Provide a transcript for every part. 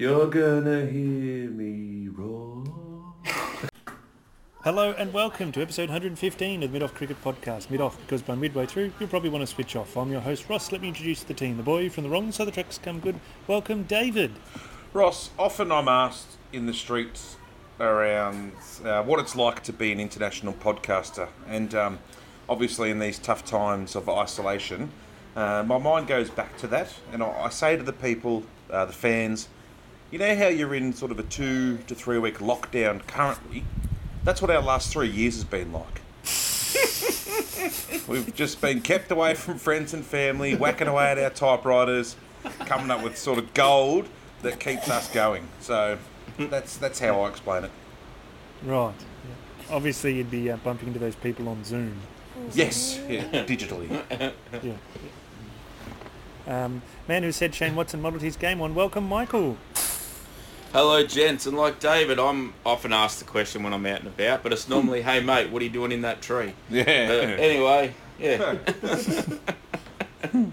You're gonna hear me roar. Hello and welcome to episode 115 of Mid Off Cricket Podcast. Mid Off because by midway through you'll probably want to switch off. I'm your host Ross. Let me introduce the team. The boy from the wrong side of the tracks come good. Welcome David. Ross, often I'm asked in the streets around uh, what it's like to be an international podcaster, and um, obviously in these tough times of isolation, uh, my mind goes back to that, and I, I say to the people, uh, the fans, you know how you're in sort of a two to three week lockdown currently. That's what our last three years has been like. We've just been kept away from friends and family, whacking away at our typewriters, coming up with sort of gold that keeps us going. So that's that's how I explain it. Right. Yeah. Obviously you'd be uh, bumping into those people on Zoom. Yes, yeah, digitally. Yeah. yeah. Um, man who said Shane Watson modelled his game on. Welcome Michael. Hello, gents. And like David, I'm often asked the question when I'm out and about, but it's normally, hey, mate, what are you doing in that tree? Yeah. But anyway, yeah.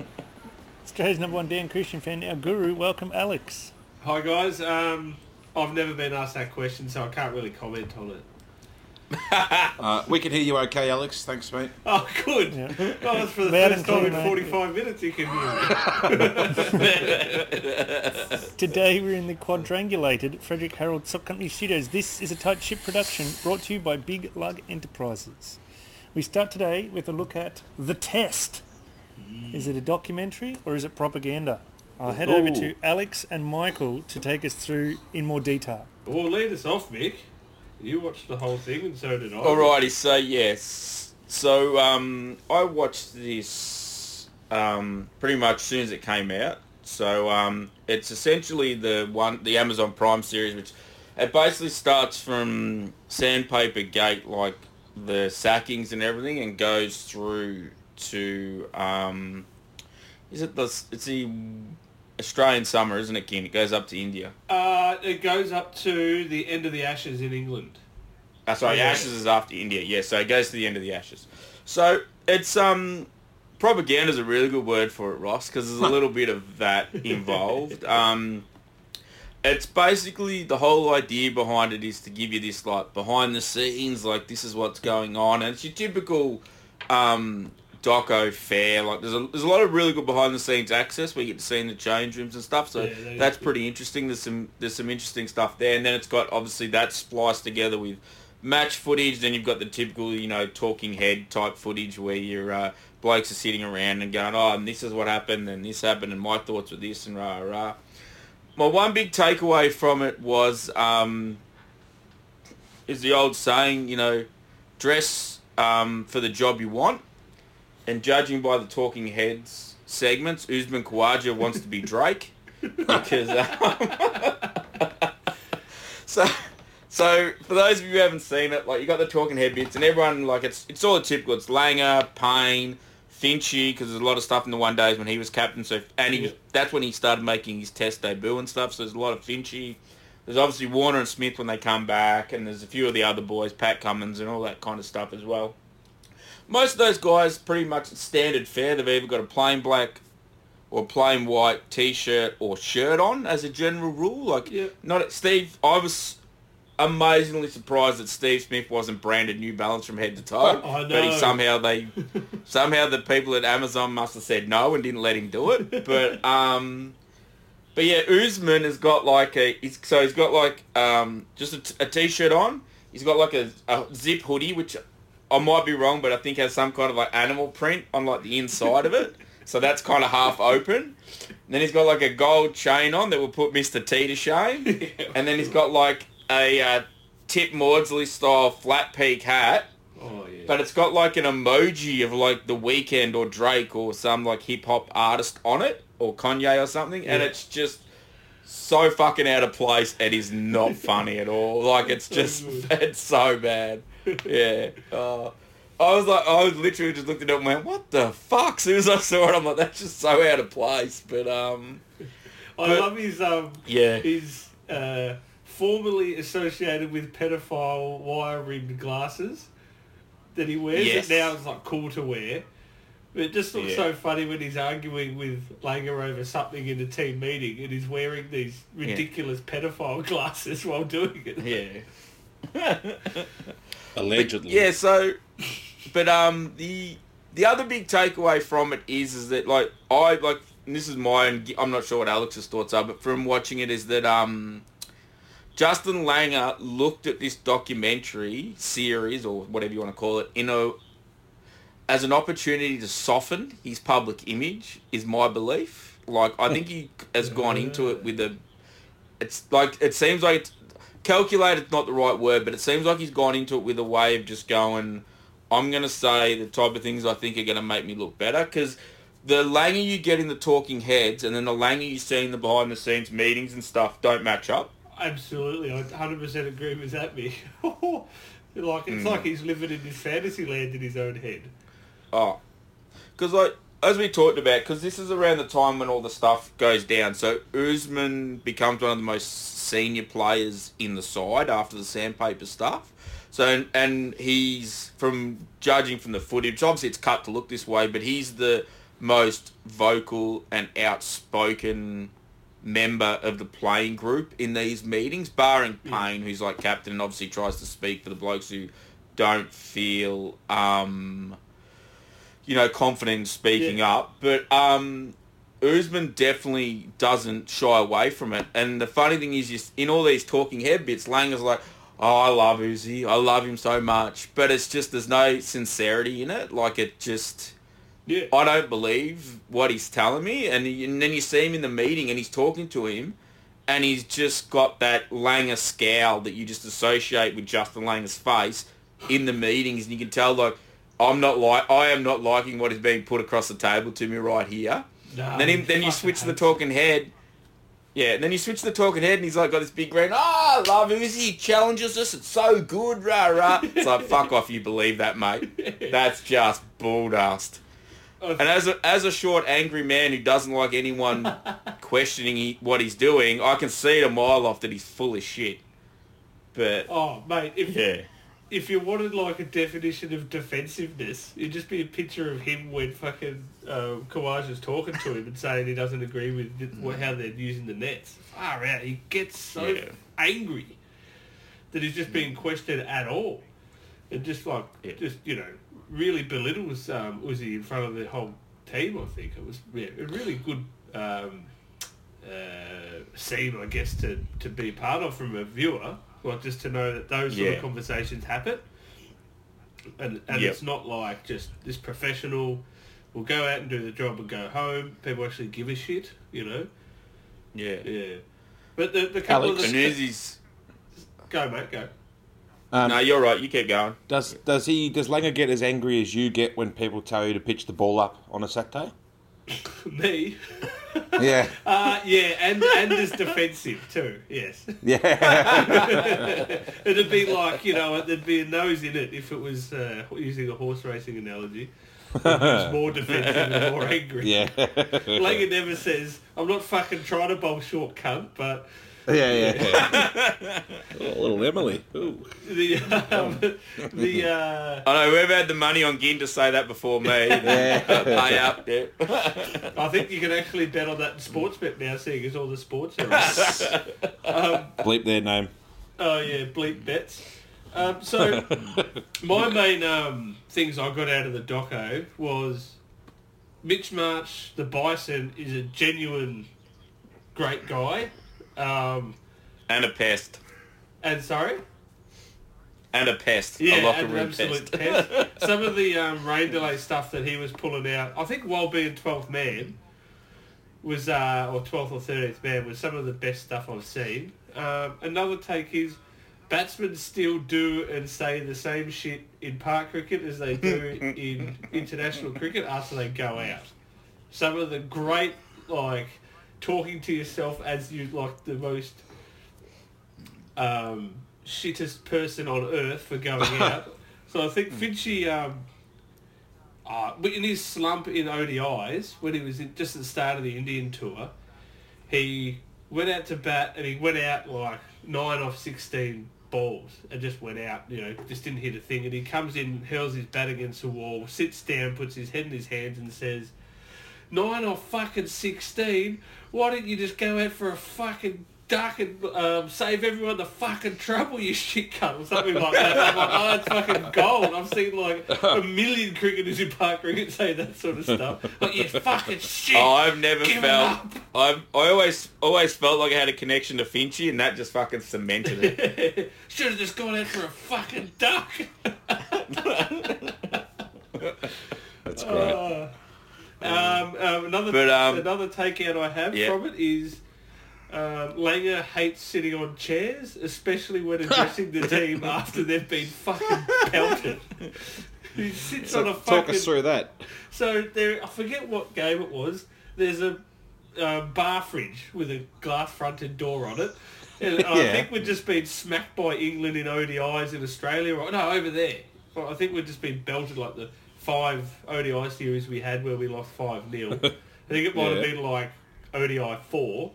Australia's number one Dan Christian fan, our guru. Welcome Alex. Hi guys, um, I've never been asked that question, so I can't really comment on it. Uh, we can hear you okay, Alex. Thanks, mate. Oh, good. Yeah. Oh, that's for the Loud first time in 45 minutes you can hear me. Today we're in the quadrangulated Frederick Harold Sock Company Studios. This is a tight ship production brought to you by Big Lug Enterprises. We start today with a look at The Test. Is it a documentary or is it propaganda? I'll head over to Alex and Michael to take us through in more detail. Well, lead us off, Mick. You watched the whole thing, and so did I. Alrighty, so yes. So um, I watched this um, pretty much as soon as it came out. So um, it's essentially the one, the Amazon Prime series, which it basically starts from Sandpaper Gate, like the sackings and everything, and goes through to um, is it the it's the Australian summer, isn't it, King? It goes up to India. Uh, it goes up to the end of the Ashes in England. Uh, sorry, Yeah. Ashes is after India. Yeah, so it goes to the end of the Ashes. So it's um propaganda is a really good word for it, Ross, because there's a little bit of that involved. Um, it's basically the whole idea behind it is to give you this like behind the scenes, like this is what's going on, and it's your typical um, doco fare. Like there's a there's a lot of really good behind the scenes access where you get to see in the change rooms and stuff. So Yeah, that's pretty interesting. There's some there's some interesting stuff there, and then it's got obviously that spliced together with match footage. Then you've got the typical you know talking head type footage where your uh, blokes are sitting around and going, oh, and this is what happened, and this happened, and my thoughts were this, and rah rah. My one big takeaway from it was um, is the old saying, you know, dress um, for the job you want. And judging by the talking heads segments, Usman Khawaja wants to be Drake because. Um, so, so for those of you who haven't seen it, like you got the talking head bits, and everyone like it's it's all typical. It's Langer, Payne, Finchy, because there's a lot of stuff in the one days when he was captain. So and he was that's when he started making his Test debut and stuff. So there's a lot of Finchy. There's obviously Warner and Smith when they come back, and there's a few of the other boys, Pat Cummins and all that kind of stuff as well. Most of those guys pretty much standard fare. They've either got a plain black or plain white t-shirt or shirt on as a general rule. Like Yeah. not Steve. I was amazingly surprised that Steve Smith wasn't branded New Balance from head to toe. I But he somehow they somehow the people at Amazon must have said no and didn't let him do it. But um, but yeah, Usman has got like a he's, so he's got like um just a, t- a t-shirt on. He's got like a, a zip hoodie, which I might be wrong, but I think has some kind of like animal print on like the inside of it. So that's kind of half open. And then he's got like a gold chain on that will put Mr. T to shame. And then he's got like a uh, Tip Maudsley style flat peak hat. Oh yeah. But it's got like an emoji of like The Weeknd or Drake or some like hip hop artist on it or Kanye or something, and it's just so fucking out of place. It is not funny at all. Like it's just it's so bad. Yeah. Uh, I was like, I was literally just looked at it and went, "What the fuck?" As soon as I saw it, I'm like, "That's just so out of place." But um, I but- love his um yeah, his uh, formerly associated with pedophile wire rimmed glasses that he wears Yes. that now is like cool to wear. But it just looks Yeah. so funny when he's arguing with Langer over something in a team meeting and he's wearing these ridiculous pedophile glasses while doing it. Yeah. Allegedly. Yeah, so but um the the other big takeaway from it is is that like I like and this is my and I'm not sure what Alex's thoughts are, but from watching it is that um Justin Langer looked at this documentary series or whatever you want to call it in a as an opportunity to soften his public image is my belief. Like I think he has gone into it with a it's like it seems like it's, calculated's not the right word, but it seems like he's gone into it with a way of just going, I'm going to say the type of things I think are going to make me look better because the Langer you get in the talking heads and then the Langer you see in the behind the scenes meetings and stuff don't match up. Absolutely, I 100% agree with that, me. like it's hmm. like he's living in his fantasy land in his own head. Oh, because like as we talked about, because this is around the time when all the stuff goes down. So Usman becomes one of the most senior players in the side after the sandpaper stuff. So and, and he's from judging from the footage. Obviously, it's cut to look this way, but he's the most vocal and outspoken member of the playing group in these meetings, barring Payne, who's like captain and obviously tries to speak for the blokes who don't feel um, you know, confident in speaking Yeah. up. But um, Usman definitely doesn't shy away from it. And the funny thing is, just in all these talking head bits, Langer's like, "Oh, I love Uzi. I love him so much." But it's just there's no sincerity in it. Like it just. Yeah. I don't believe what he's telling me, and, he- and then you see him in the meeting, and he's talking to him, and he's just got that Langer scowl that you just associate with Justin Langer's face in the meetings, and you can tell like I'm not like I am not liking what is being put across the table to me right here. And then, him, then you switch the talking head. Yeah, and then you switch the talking head, and he's like got this big grin. Oh, I love Uzi. He challenges us. It's so good, rah rah. It's like fuck off. You believe that, mate? That's just bull dust. And as a, as a short, angry man who doesn't like anyone questioning he, what he's doing, I can see it a mile off that he's full of shit. But Oh, mate, if yeah, if you wanted like a definition of defensiveness, it'd just be a picture of him when fucking uh, Khawaja's talking to him and saying he doesn't agree with th- wh- how they're using the nets. Far out. He gets so Yeah. angry that he's just being questioned at all. And just like, Yeah. just, you know, really belittles um, Uzi in front of the whole team, I think. It was yeah, a really good um, uh, scene, I guess, to, to be part of from a viewer. Like just to know that those sort Yeah. of conversations happen. And, and Yep. it's not like just this professional will go out and do the job and go home. People actually give a shit, you know? yeah. Yeah. But the, the couple Alex. of the... Uzi's. Go, mate, go. Um, No, you're right. You keep going. Does does he does Langer get as angry as you get when people tell you to pitch the ball up on a Saturday? Me? Yeah, Uh, yeah, and, and as defensive too, yes. yeah. It'd be like, you know, there'd be a nose in it if it was uh, using a horse racing analogy. It's more defensive and more angry. yeah, Langer never says, I'm not fucking trying to bowl short cunt, but yeah, yeah. oh, little Emily. Ooh. the, um, the, uh, I know whoever had the money on Gin to say that before me. uh, pay up. Yeah. I think you can actually bet on that in sports bet now, seeing as all the sports are on. Bleep their name. Oh yeah, bleep bets. Um, so my main um, things I got out of the doco was Mitch Marsh, the Bison, is a genuine great guy. Um, and a pest. and sorry, And a pest. yeah, a locker room absolute pest. pest. Some of the um, rain delay stuff that he was pulling out, I think while being 12th man was, uh, or 12th or 13th man, was some of the best stuff I've seen. Um, another take is batsmen still do and say the same shit in park cricket as they do in international cricket after they go out. Some of the great, like, talking to yourself as you, like, the most um, shittest person on earth for going out. So I think Finchie, um, uh, but in his slump in ODIs, when he was in, just at the start of the Indian tour, he went out to bat and he went out like 9 off 16 balls and just went out. You know, just didn't hit a thing. And he comes in, hurls his bat against the wall, sits down, puts his head in his hands, and says, nine or fucking sixteen. Why didn't you just go out for a fucking duck and um, save everyone the fucking trouble, you shit cunt, or something like that. I'm like, oh, it's fucking gold. I've seen like a million cricketers in park cricket say that sort of stuff. Like, you fucking shit. Oh, I've never Give felt. I've I always always felt like I had a connection to Finchy, and that just fucking cemented it. Should have just gone out for a fucking duck. That's great. Uh, um, um, another But, um, another takeout I have Yeah. from it is um, Langer hates sitting on chairs, especially when addressing the team after they've been fucking pelted. He sits on a fucking. Talk us through that. So there, I forget what game it was. There's a um, bar fridge with a glass fronted door on it. And I think we've just been smacked by England in ODIs in Australia. Or, no, over there. I think we've just been belted like the five ODI series we had where we lost 5 nil. I think it might have been like ODI 4.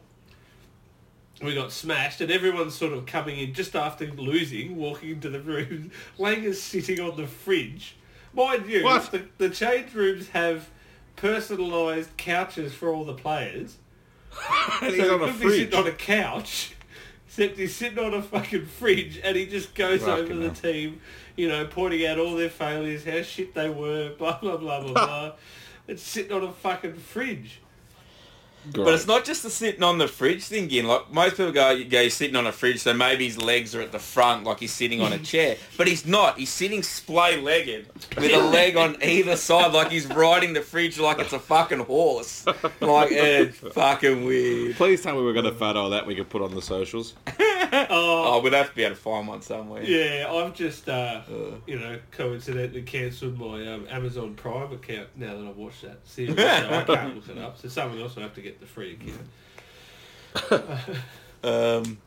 We got smashed and everyone's sort of coming in just after losing, walking into the room. Lang is sitting on the fridge. Mind you, What? The, the change rooms have personalised couches for all the players. And So he's he on a be sitting on a couch, except he's sitting on a fucking fridge and he just goes Fucking over the hell. team, you know, pointing out all their failures, how shit they were, blah, blah, blah, blah, blah. It's sitting on a fucking fridge. Great. But it's not just the sitting on the fridge thing, again. Like most people go, you go, he's sitting on a fridge, so maybe his legs are at the front, like he's sitting on a chair. But he's not. He's sitting splay-legged with a leg on either side, like he's riding the fridge like it's a fucking horse. Like it's fucking weird. Please tell me we're gonna photo of that we can put on the socials. Oh, Oh, we'd have to be able to find one somewhere. yeah, I've just, uh, you know, coincidentally cancelled my um, Amazon Prime account now that I've watched that series. so I can't look it up. So someone else will have to get the free. Um,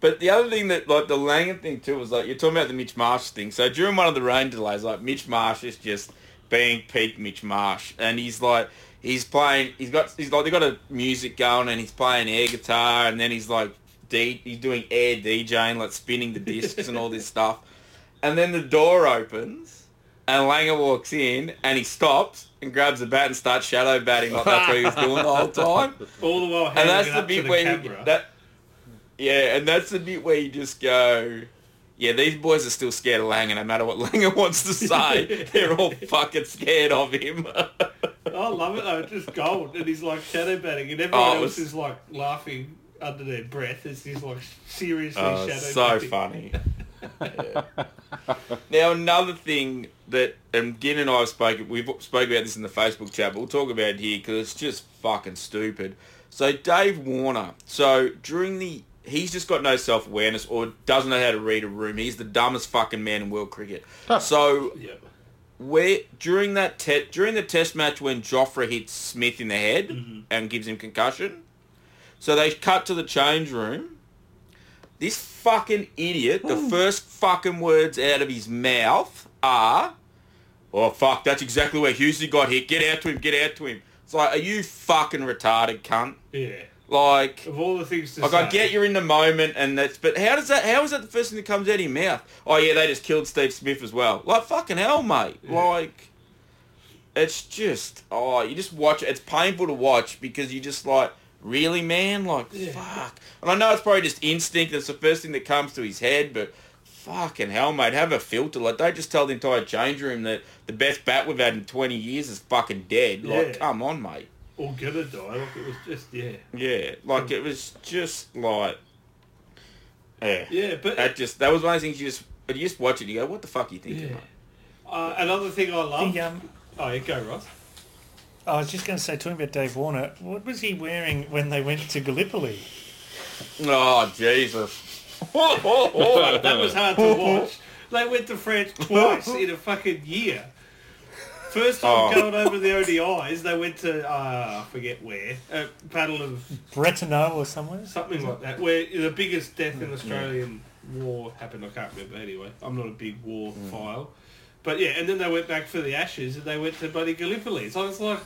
but the other thing that, like, the Langan thing too was like you're talking about the Mitch Marsh thing. So during one of the rain delays, like Mitch Marsh is just being peak Mitch Marsh, and he's like he's playing. He's got he's like they got a music going, and he's playing air guitar, and then he's like D, he's doing air DJing, like spinning the discs and all this stuff. And then the door opens, and Langer walks in, and he stops and grabs the bat and starts shadow batting like that's what he was doing the whole time All the while and that's the bit the where camera. you, that yeah, and that's the bit where you just go, yeah, these boys are still scared of Langer, no matter what Langer wants to say. They're all fucking scared of him. I love it though. It's just gold, and he's like shadow batting, and everyone Oh, it else is like laughing under their breath as he's like seriously oh, shadow so batting. funny. Yeah. now another thing that and Gin and I have spoken we've spoke about this in the Facebook chat, but we'll talk about it here because it's just fucking stupid. So Dave Warner, so during the he's just got no self awareness or doesn't know how to read a room. He's the dumbest fucking man in world cricket. So Yeah. where during that te- during the test match when Jofra hits Smith in the head Mm-hmm. and gives him concussion, so they cut to the change room. This fucking idiot, the first fucking words out of his mouth are, "Oh fuck, that's exactly where Hughesy got hit. Get out to him. Get out to him." It's like, are you fucking retarded, cunt? Yeah. Like, Of all the things to like say. I get you're in the moment and that's, but how does that? How is that the first thing that comes out of your mouth? Oh yeah, they just killed Steve Smith as well. Like fucking hell, mate. Yeah. Like, it's just oh, you just watch. It's painful to watch because you just like really, man. Like Yeah. fuck. And I know it's probably just instinct. It's the first thing that comes to his head, but. Fucking hell, mate. Have a filter. Like, don't just tell the entire change room that the best bat we've had in 20 years is fucking dead. Yeah. Like, come on, mate. Or gonna die. Like it was just yeah. Yeah, like it was just like, yeah. Yeah, but That just that was one of the things you just you just watch it, you go, what the fuck are you thinking? yeah. mate?" Uh, another thing I love. The, um, Oh, you go, Ross. I was just going to say, talking about Dave Warner, what was he wearing when they went to Gallipoli? Oh Jesus! Oh, that was hard to watch. They went to France twice in a fucking year. First time Oh. going over the ODIs, they went to uh, I forget where, a battle of Bretonneau or somewhere? something like that, where the biggest death in mm, Australian war happened. I can't remember anyway. I'm not a big war mm. file, but yeah. And then they went back for the Ashes, and they went to bloody Gallipoli. So I was like,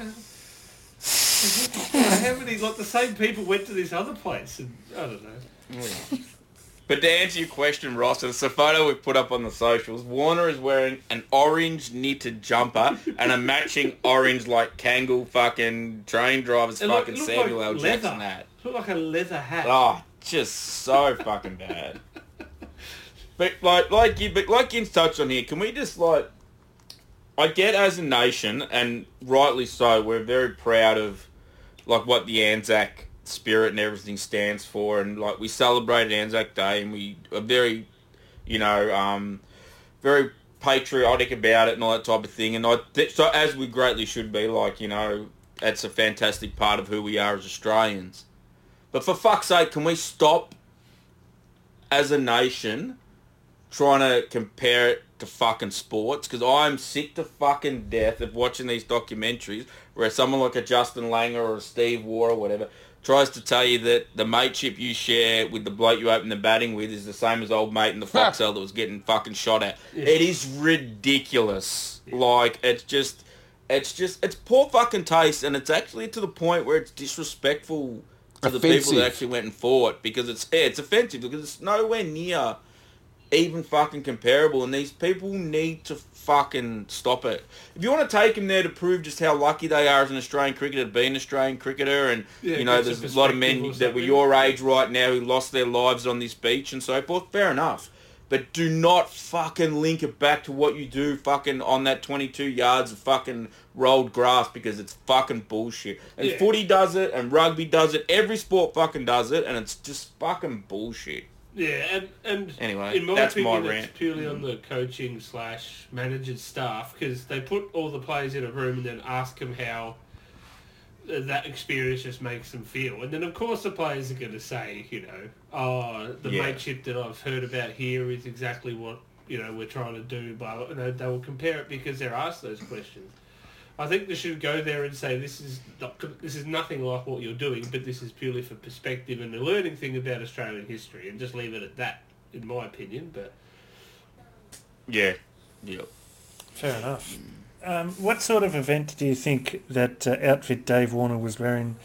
how many? Like the same people went to this other place, and I don't know. But to answer your question, Ross, it's a photo we put up on the socials. Warner is wearing an orange knitted jumper and a matching orange like Kangol fucking train driver's It fucking look Samuel like L. leather. Jackson hat. It looked like a leather hat. Oh, just so fucking bad. But like, like you, but like Yin's touched on here, can we just like, I get as a nation, and rightly so, we're very proud of, like what the Anzac spirit and everything stands for, and like we celebrated Anzac Day, and we are very, you know, um, very patriotic about it and all that type of thing, and I th- so as we greatly should be, like you know, that's a fantastic part of who we are as Australians. But for fuck's sake, can we stop as a nation trying to compare it to fucking sports? Because I'm sick to fucking death of watching these documentaries where someone like a Justin Langer or a Steve Waugh or whatever tries to tell you that the mateship you share with the bloke you open the batting with is the same as old mate in the foxhole that was getting fucking shot at. It is ridiculous. Like, it's just... It's just, it's poor fucking taste, and it's actually to the point where it's disrespectful to the people that actually went and fought because it's yeah, it's offensive because it's nowhere near even fucking comparable, and these people need to fucking stop it. If you want to take them there to prove just how lucky they are as an Australian cricketer to be an Australian cricketer, and Yeah, you know, there's a lot of men that were your age right now who lost their lives on this beach and so forth. Fair enough. But do not fucking link it back to what you do fucking on that 22 yards of fucking rolled grass because it's fucking bullshit. And Yeah. footy does it and rugby does it. Every sport fucking does it and it's just fucking bullshit. Yeah, and and Anyway, in my that's my rant. it's purely on the coaching slash manager's staff because they put all the players in a room and then ask them how that experience just makes them feel, and then of course the players are going to say, you know, oh, the Yeah. mateship that I've heard about here is exactly what you know we're trying to do, but and they will compare it because they're asked those questions. I think they should go there and say this is not, this is nothing like what you're doing, but this is purely for perspective and a learning thing about Australian history, and just leave it at that, in my opinion. But Yeah. Yep. Fair enough. Um, what sort of event do you think that uh, outfit Dave Warner was wearing?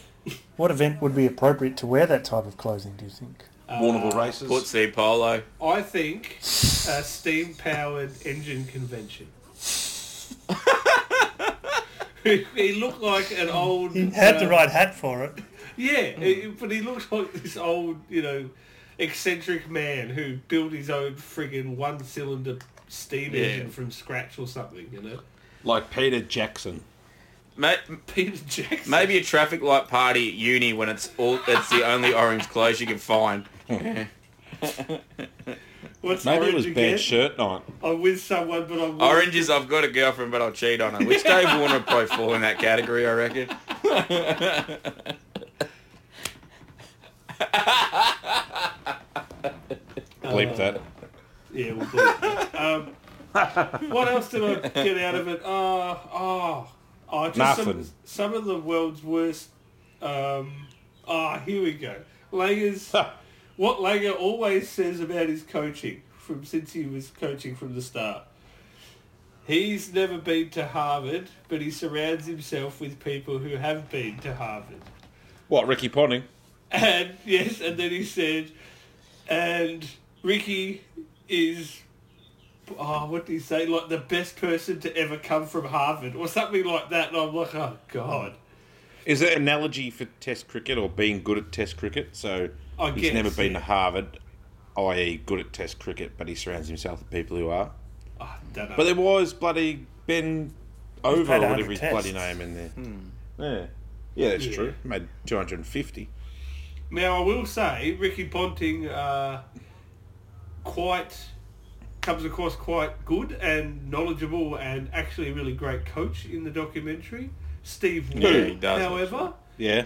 What event would be appropriate to wear that type of clothing? Do you think? Warrnambool races. Portsea Polo. I think a steam-powered engine convention. he looked like an old. He had the uh, right hat for it. Yeah, it- but he looks like this old, you know, eccentric man who built his own friggin' one-cylinder steam Yeah. engine from scratch or something. You know, Like Peter Jackson. Ma- Peter Jackson. Maybe a traffic light party at uni when it's all it's the only orange clothes you can find. What's Maybe it orange was again? bad shirt night. I'm with someone, but I'm with- Oranges, I've got a girlfriend, but I'll cheat on her. Which Dave Warner would probably fall in that category, I reckon. Bleep that. Yeah, we'll do it. um, what else did I get out of it? Uh, oh, oh, just Nothing. Some, some of the world's worst. Um, oh, here we go. Langer's what Langer always says about his coaching from since he was coaching from the start. He's never been to Harvard, but he surrounds himself with people who have been to Harvard. What, Ricky Ponting? And yes, and then he said, and Ricky is, oh, what did he say? Like the best person to ever come from Harvard or something like that. And I'm like, oh God. Is it an analogy for Test cricket or being good at Test cricket? So I he's guess, never been yeah. to Harvard, i.e., good at Test cricket, but he surrounds himself with people who are. Oh, don't know. But there was bloody Ben Over or whatever his tests. bloody name in there. Yeah, yeah, that's Yeah. true. Made two hundred and fifty. Now I will say Ricky Ponting uh, quite comes across quite good and knowledgeable and actually a really great coach in the documentary. Steve Waugh, Yeah, he does, however, Yeah,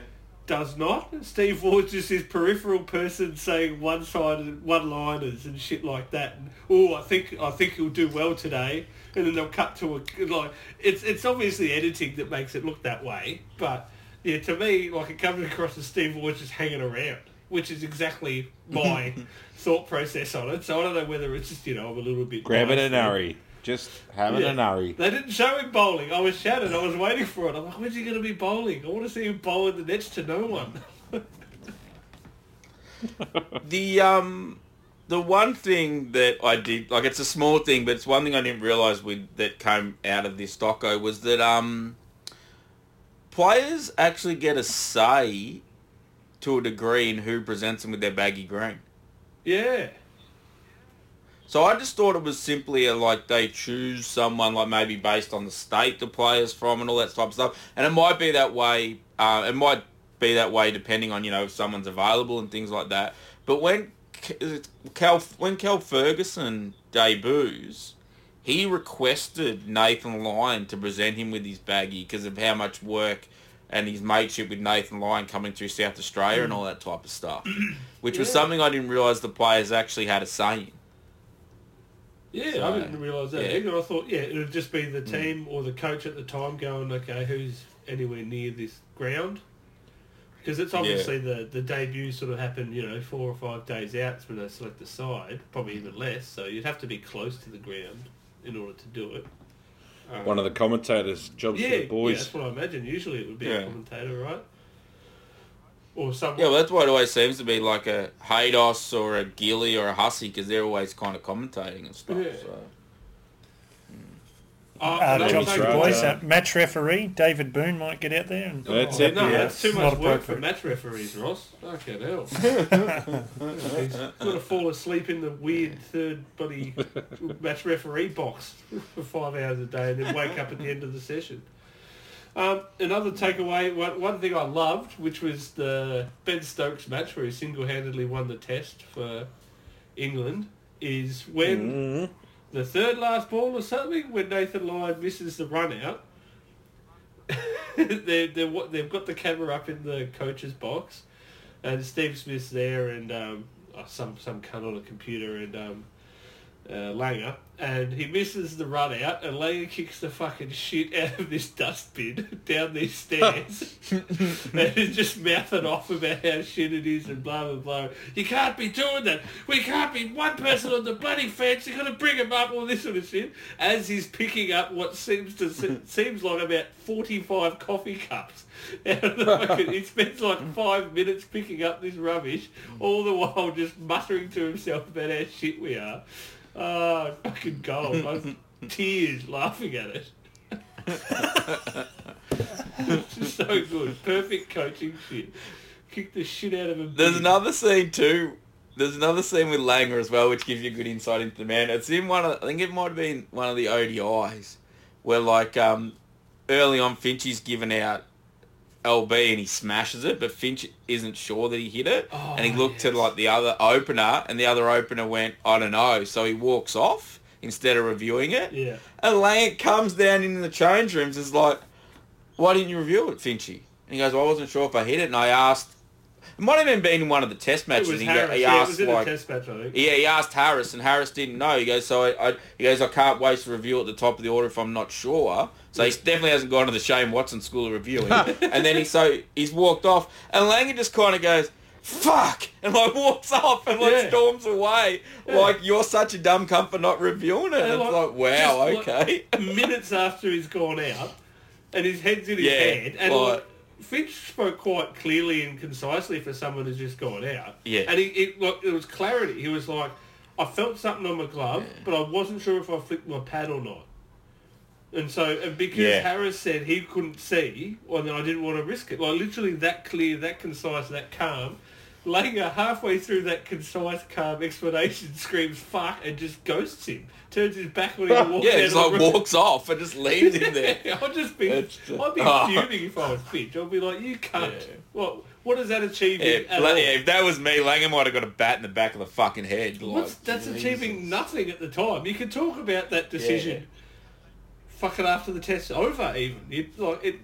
does not. Steve Waugh's just this peripheral person saying one-sided one-liners and shit like that. And, oh, I think I think he'll do well today, and then they'll cut to a like. It's it's obviously editing that makes it look that way, but yeah, to me, like it comes across as Steve Waugh's just hanging around, which is exactly my thought process on it. So I don't know whether it's just you know I'm a little bit grabbing an there. Hurry, just having Yeah. an hurry. They didn't show him bowling. I was shattered. I was waiting for it. I'm like, when's he going to be bowling? I want to see him bowling the nets to no one. The um, the one thing that I did, like it's a small thing, but it's one thing I didn't realise with that came out of this doco was that um, players actually get a say to a degree in who presents them with their baggy green. Yeah. So I just thought it was simply a, like they choose someone like maybe based on the state the player's from and all that type of stuff, and it might be that way. Uh, it might be that way depending on you know if someone's available and things like that. But when Cal when Cal Ferguson debuts, he requested Nathan Lyon to present him with his baggy because of how much work and his mateship with Nathan Lyon coming through South Australia and all that type of stuff, which was something I didn't realise the players actually had a say in. Yeah, So, I didn't realise that yeah. either. I thought, yeah, it would just be the team or the coach at the time going, okay, who's anywhere near this ground? Because it's obviously the, the debut sort of happened, you know, four or five days out when they select the side, probably even less. So you'd have to be close to the ground in order to do it. Um, One of the commentators' jobs yeah, for the yeah, boys. that's what I imagine. Usually it would be Yeah. a commentator, right? Or someone. Yeah, well, that's why it always seems to be like a Haydos or a Gilly or a Hussey because they're always kind of commentating and stuff. Yeah. So. Oh, Uh, another jobs thing- for the boys. Uh, match referee David Boon might get out there and That's Oh, it. No, yeah. that's too much work for match referees, Ross. Okay, hell. He's got to fall asleep in the weird third body match referee box for five hours a day and then wake up at the end of the session. Um, another takeaway, one, one thing I loved, which was the Ben Stokes match where he single-handedly won the test for England, is when the third last ball or something, when Nathan Lyon misses the run out, they're, what- they've got the camera up in the coach's box, and Steve Smith's there, and um, oh, some some cunt on a computer, and um, uh, Langer, and he misses the run out, and Langer kicks the fucking shit out of this dustbin down these stairs, and he's just mouthing off about how shit it is and blah blah blah. You can't be doing that. We can't be one person on the bloody fence. You're gonna bring him up all this sort of shit. As he's picking up what seems to se- seems like about forty five coffee cups. out of the fucking- he spends like five minutes picking up this rubbish, all the while just muttering to himself about how shit we are. Ah, fucking gold. I was tears laughing at it. it's just so good. Perfect coaching shit. Kick the shit out of him. There's another scene too. There's another scene with Langer as well, which gives you a good insight into the man. It's in one of, I think it might have been one of the ODIs, where like um, early on Finchie's given out LB and he smashes it, but Finch isn't sure that he hit it, Oh, and he looked to like the other opener, and the other opener went, I don't know, so he walks off instead of reviewing it. Yeah. And Langer comes down in the change rooms and is like, why didn't you review it, Finchy? And he goes, well, I wasn't sure if I hit it. And I asked, it might have even been in one of the test It matches. was he, Harris. go, he yeah, it asked, like, test match, I think. yeah, he asked Harris, and Harris didn't know. He goes, so I, I, he goes, I can't waste a review at the top of the order if I'm not sure. So he definitely hasn't gone to the Shane Watson School of Reviewing. and then he so he's walked off, and Langer just kind of goes, "Fuck," and like walks off and like Yeah. storms away. Yeah. Like you're such a dumb cunt for not reviewing it. And, And it's like, like, wow, okay. like, minutes after he's gone out, and his head's in his Yeah, head, and like- like, Finch spoke quite clearly and concisely for someone who's just gone out. Yeah. and he, it, like, it was clarity. He was like, "I felt something on my glove, but I wasn't sure if I flicked my pad or not." And so, and because Yeah. Harris said he couldn't see, well, then I didn't want to risk it. Like literally that clear, that concise, that calm. Langer halfway through that concise, calm explanation screams "fuck" and just ghosts him. Turns his back on him and walks Yeah, just like room. walks off and just leaves him there. I'd just be, I'd be Oh. fuming if I was Finch. I'd be like, you can't. Yeah. What, what does that achieve? Yeah, at La- all? yeah, if that was me, Langer might have got a bat in the back of the fucking head. Like, that's Jesus. achieving nothing at the time. You can talk about that decision. Fucking after the test's over, even it like it,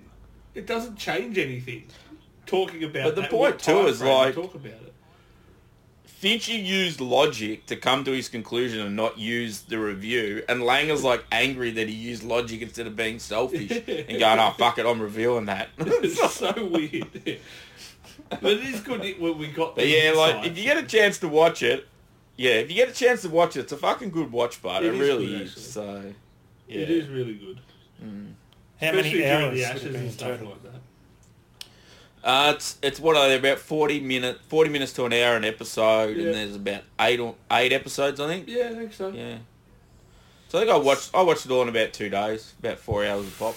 it doesn't change anything. Talking about But the that, point too is like- talk about it. Finchy used logic to come to his conclusion and not use the review, and Langer's like angry that he used logic instead of being selfish and going, "Oh fuck it, I'm revealing that." It's so weird. but it is good when we got. but yeah, like if you get a chance to watch it, yeah, if you get a chance to watch it, it's a fucking good watch, but It it, is really good, is. So yeah. It is really good. Mm. How Especially many hours? The ashes and stuff total? like that. Uh, it's it's what are they about forty minute forty minutes to an hour an episode, yeah. and there's about eight or eight episodes I think. Yeah, I think so. Yeah. So I think I watched I watched it all in about two days, about four hours of pop.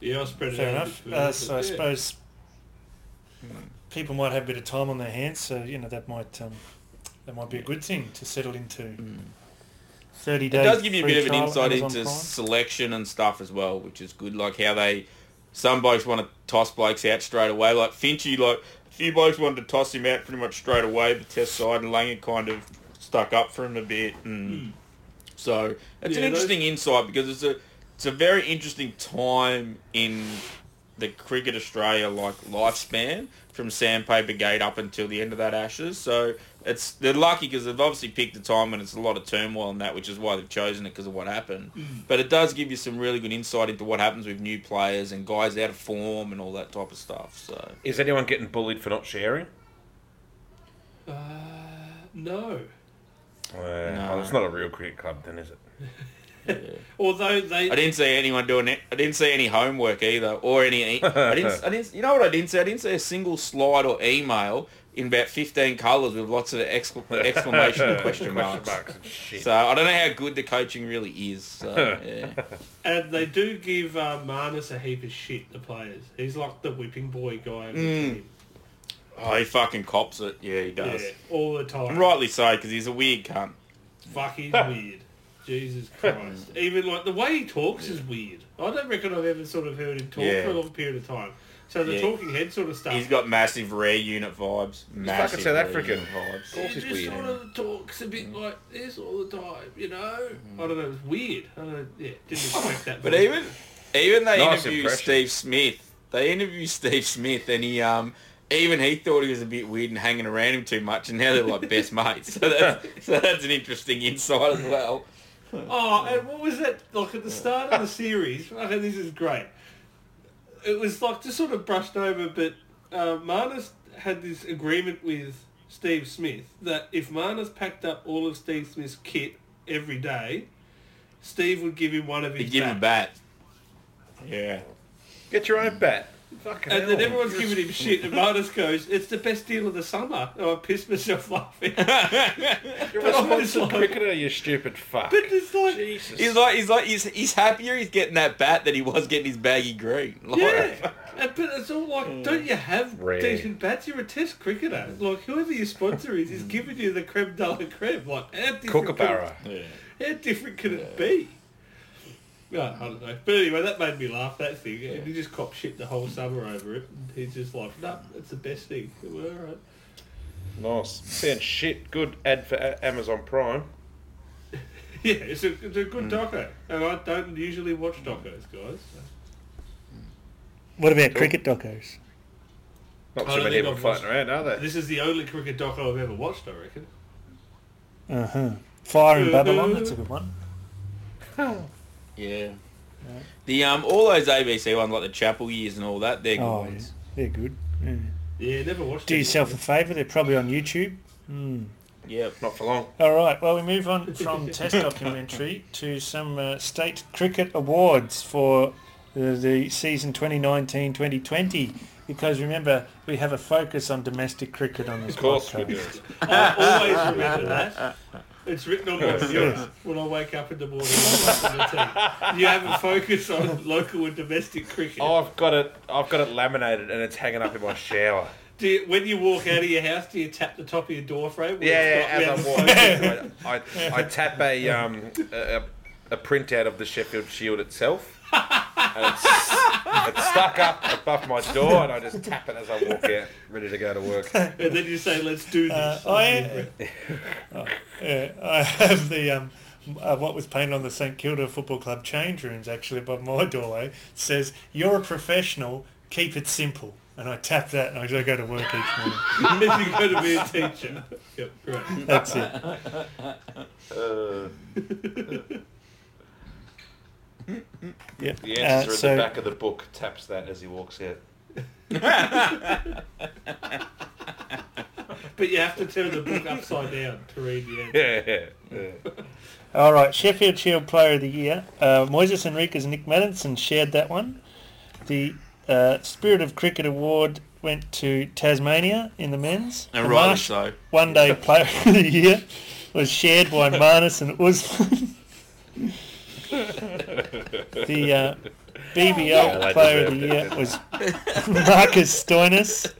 Yeah, I spread it Fair enough. Uh, so I suppose hmm. people might have a bit of time on their hands, so you know that might um, that might be a good thing to settle into. Mm. 30 days. It does give you a bit of an insight into Prime. selection and stuff as well, which is good. Like how they, some blokes want to toss blokes out straight away. Like Finchy, like a few blokes wanted to toss him out pretty much straight away, but Test side and Langer kind of stuck up for him a bit. And mm. So it's yeah, an interesting those... insight because it's a it's a very interesting time in the cricket Australia like lifespan from Sandpaper Gate up until the end of that Ashes. So it's they're lucky because they've obviously picked a time when it's a lot of turmoil and that, which is why they've chosen it because of what happened. But it does give you some really good insight into what happens with new players and guys out of form and all that type of stuff. So Is anyone getting bullied for not sharing? Uh, no. Uh, well, it's not a real cricket club, then, is it? Although they, I didn't see anyone doing it. I didn't see any homework either, or any. I didn't. I didn't. You know what I didn't see? I didn't see a single slide or email in about fifteen colours with lots of excla- exclamation and question marks. and shit. So I don't know how good the coaching really is. So, yeah. and they do give uh, Marnus a heap of shit. The players, he's like the whipping boy guy. of the Mm. team. Oh, he fucking cops it. Yeah, he Yeah, does. all the time. And rightly so, because he's a weird cunt. Fuck, he's weird. Jesus Christ. Even like the way he talks is weird. I don't reckon I've ever sort of heard him talk Yeah. for a long period of time. So the Yeah. talking head sort of stuff. He's got massive rare unit vibes. Massive South African. unit vibes. course he he's just weird. sort of talks a bit like this all the time, you know? I don't know, it's weird. I don't yeah, didn't expect that. But voice. even even they Nice interviewed impression. Steve Smith. They interviewed Steve Smith, and he um even he thought he was a bit weird and hanging around him too much, and now they're like best mates. So that's so that's an interesting insight as well. Oh, and what was that like at the start of the series? Okay, this is great. It was like just sort of brushed over, but uh, Marnus had this agreement with Steve Smith that if Marnus packed up all of Steve Smith's kit every day, Steve would give him one of He his give him a bat. Yeah. Get your own bat. Fucking And then hell. everyone's giving him shit, and Marnus goes, "It's the best deal of the summer." And I pissed myself laughing. You're But a I was sponsored like- cricketer, you stupid fuck. But it's like, Jesus. He's like he's like he's he's happier he's getting that bat than he was getting his baggy green. Like, Yeah, and, but it's all like, hmm. don't you have Rare. decent bats? You're a test cricketer. Like, whoever your sponsor is, is hmm. giving you the creme de la creme. Like, how different, Kookaburra. Yeah. Can, how different can it be? Yeah, I don't know. But anyway, that made me laugh, that thing. And he just copped shit the whole summer over it. And he's just like, no, that's the best thing. Well, all right. Nice. Sounds shit. Good ad for A- Amazon Prime. Yeah, it's a, it's a good mm. doco. And I don't usually watch docos, guys. So. What about cricket docos? Not I too don't many think of them floating around, are there? This is the only cricket doco I've ever watched, I reckon. Uh huh. Fire in uh, Babylon. Uh, that's a good one. Yeah. The um all those ABC ones like the Chappell years and all that, they're good Oh, yeah. they're good. Yeah. Yeah, never watched Do it. yourself a favour. They're probably on YouTube. Mm. Yep. Not for long. All right. Well, we move on from Test documentary to some uh, state cricket awards for uh, the season 2019-2020. Because remember, we have a focus on domestic cricket on this Of course podcast. we do. I always remember that. It's written on my mirror when I wake up in the morning. I brush my teeth. You have a focus on local and domestic cricket. Oh, I've got it. I've got it laminated and it's hanging up in my shower. Do you, when you walk out of your house, do you tap the top of your door frame? Yeah, yeah. As I'm walking, I, I, I tap a um a, a printout of the Sheffield Shield itself, and it's, it's stuck up above my door, and I just tap it as I walk out, ready to go to work. And then you say, let's do Uh, this. I, oh, yeah, I have the um, uh, what was painted on the St Kilda Football Club change rooms actually above my doorway. It says, "You're a professional. Keep it simple." And I tap that, and I go to work each morning. and then you go to be a teacher. Yep, right. That's it. Uh, Yep. the Uh, answers are in so- the back of the book. Taps that as he walks out. But you have to turn the book upside down to read the answer. Yeah, yeah. yeah. All right, Sheffield Shield Player of the Year. Uh, Moises Henriques and Nick Maddinson shared that one. The uh, Spirit of Cricket Award went to Tasmania in the men's. And The rightly Marsh so. One Day Player of the Year was shared by Marnus and Usman. the uh, BBL Yeah, they Player of the Year it, was Marcus Stoinis.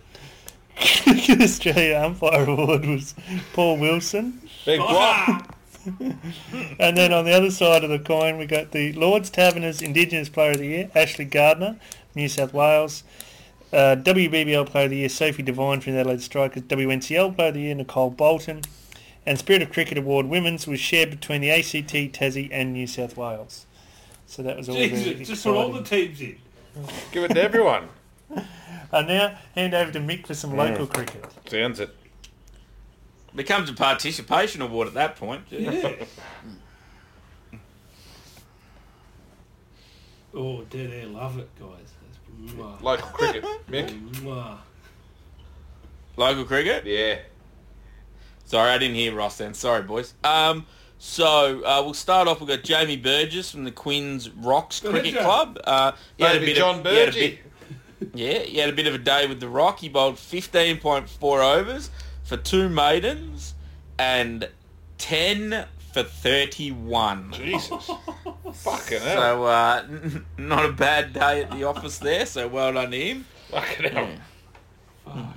Cricket Australia Umpire Award was Paul Wilson. Big what? And then on the other side of the coin, we got the Lord's Taverners Indigenous Player of the Year, Ashley Gardner, New South Wales. Uh, WBBL Player of the Year, Sophie Devine from the Adelaide Strikers. WNCL Player of the Year, Nicole Bolton. And Spirit of Cricket Award Women's was shared between the ACT, Tassie and New South Wales. So that was all very Jesus, just put all the teams in. Give it to everyone. I now hand over to Mick for some local cricket. Sounds it. Becomes a participation award at that point. Yeah. oh, dead air, love it, guys. That's Local cricket. Mick? Local cricket? Yeah. Sorry, I didn't hear Ross then. Sorry, boys. Um, so uh, we'll start off. We've got Jamie Burgess from the Queens Rocks Cricket Burgess. Club. Uh, he had a bit John of, he Burgess. bit- Yeah, he had a bit of a day with the Rock. He bowled 15.4 overs for two maidens and 10 for 31. Jesus. Fucking hell. So uh, not a bad day at the office there. So well done to him. Fucking hell. Fuck.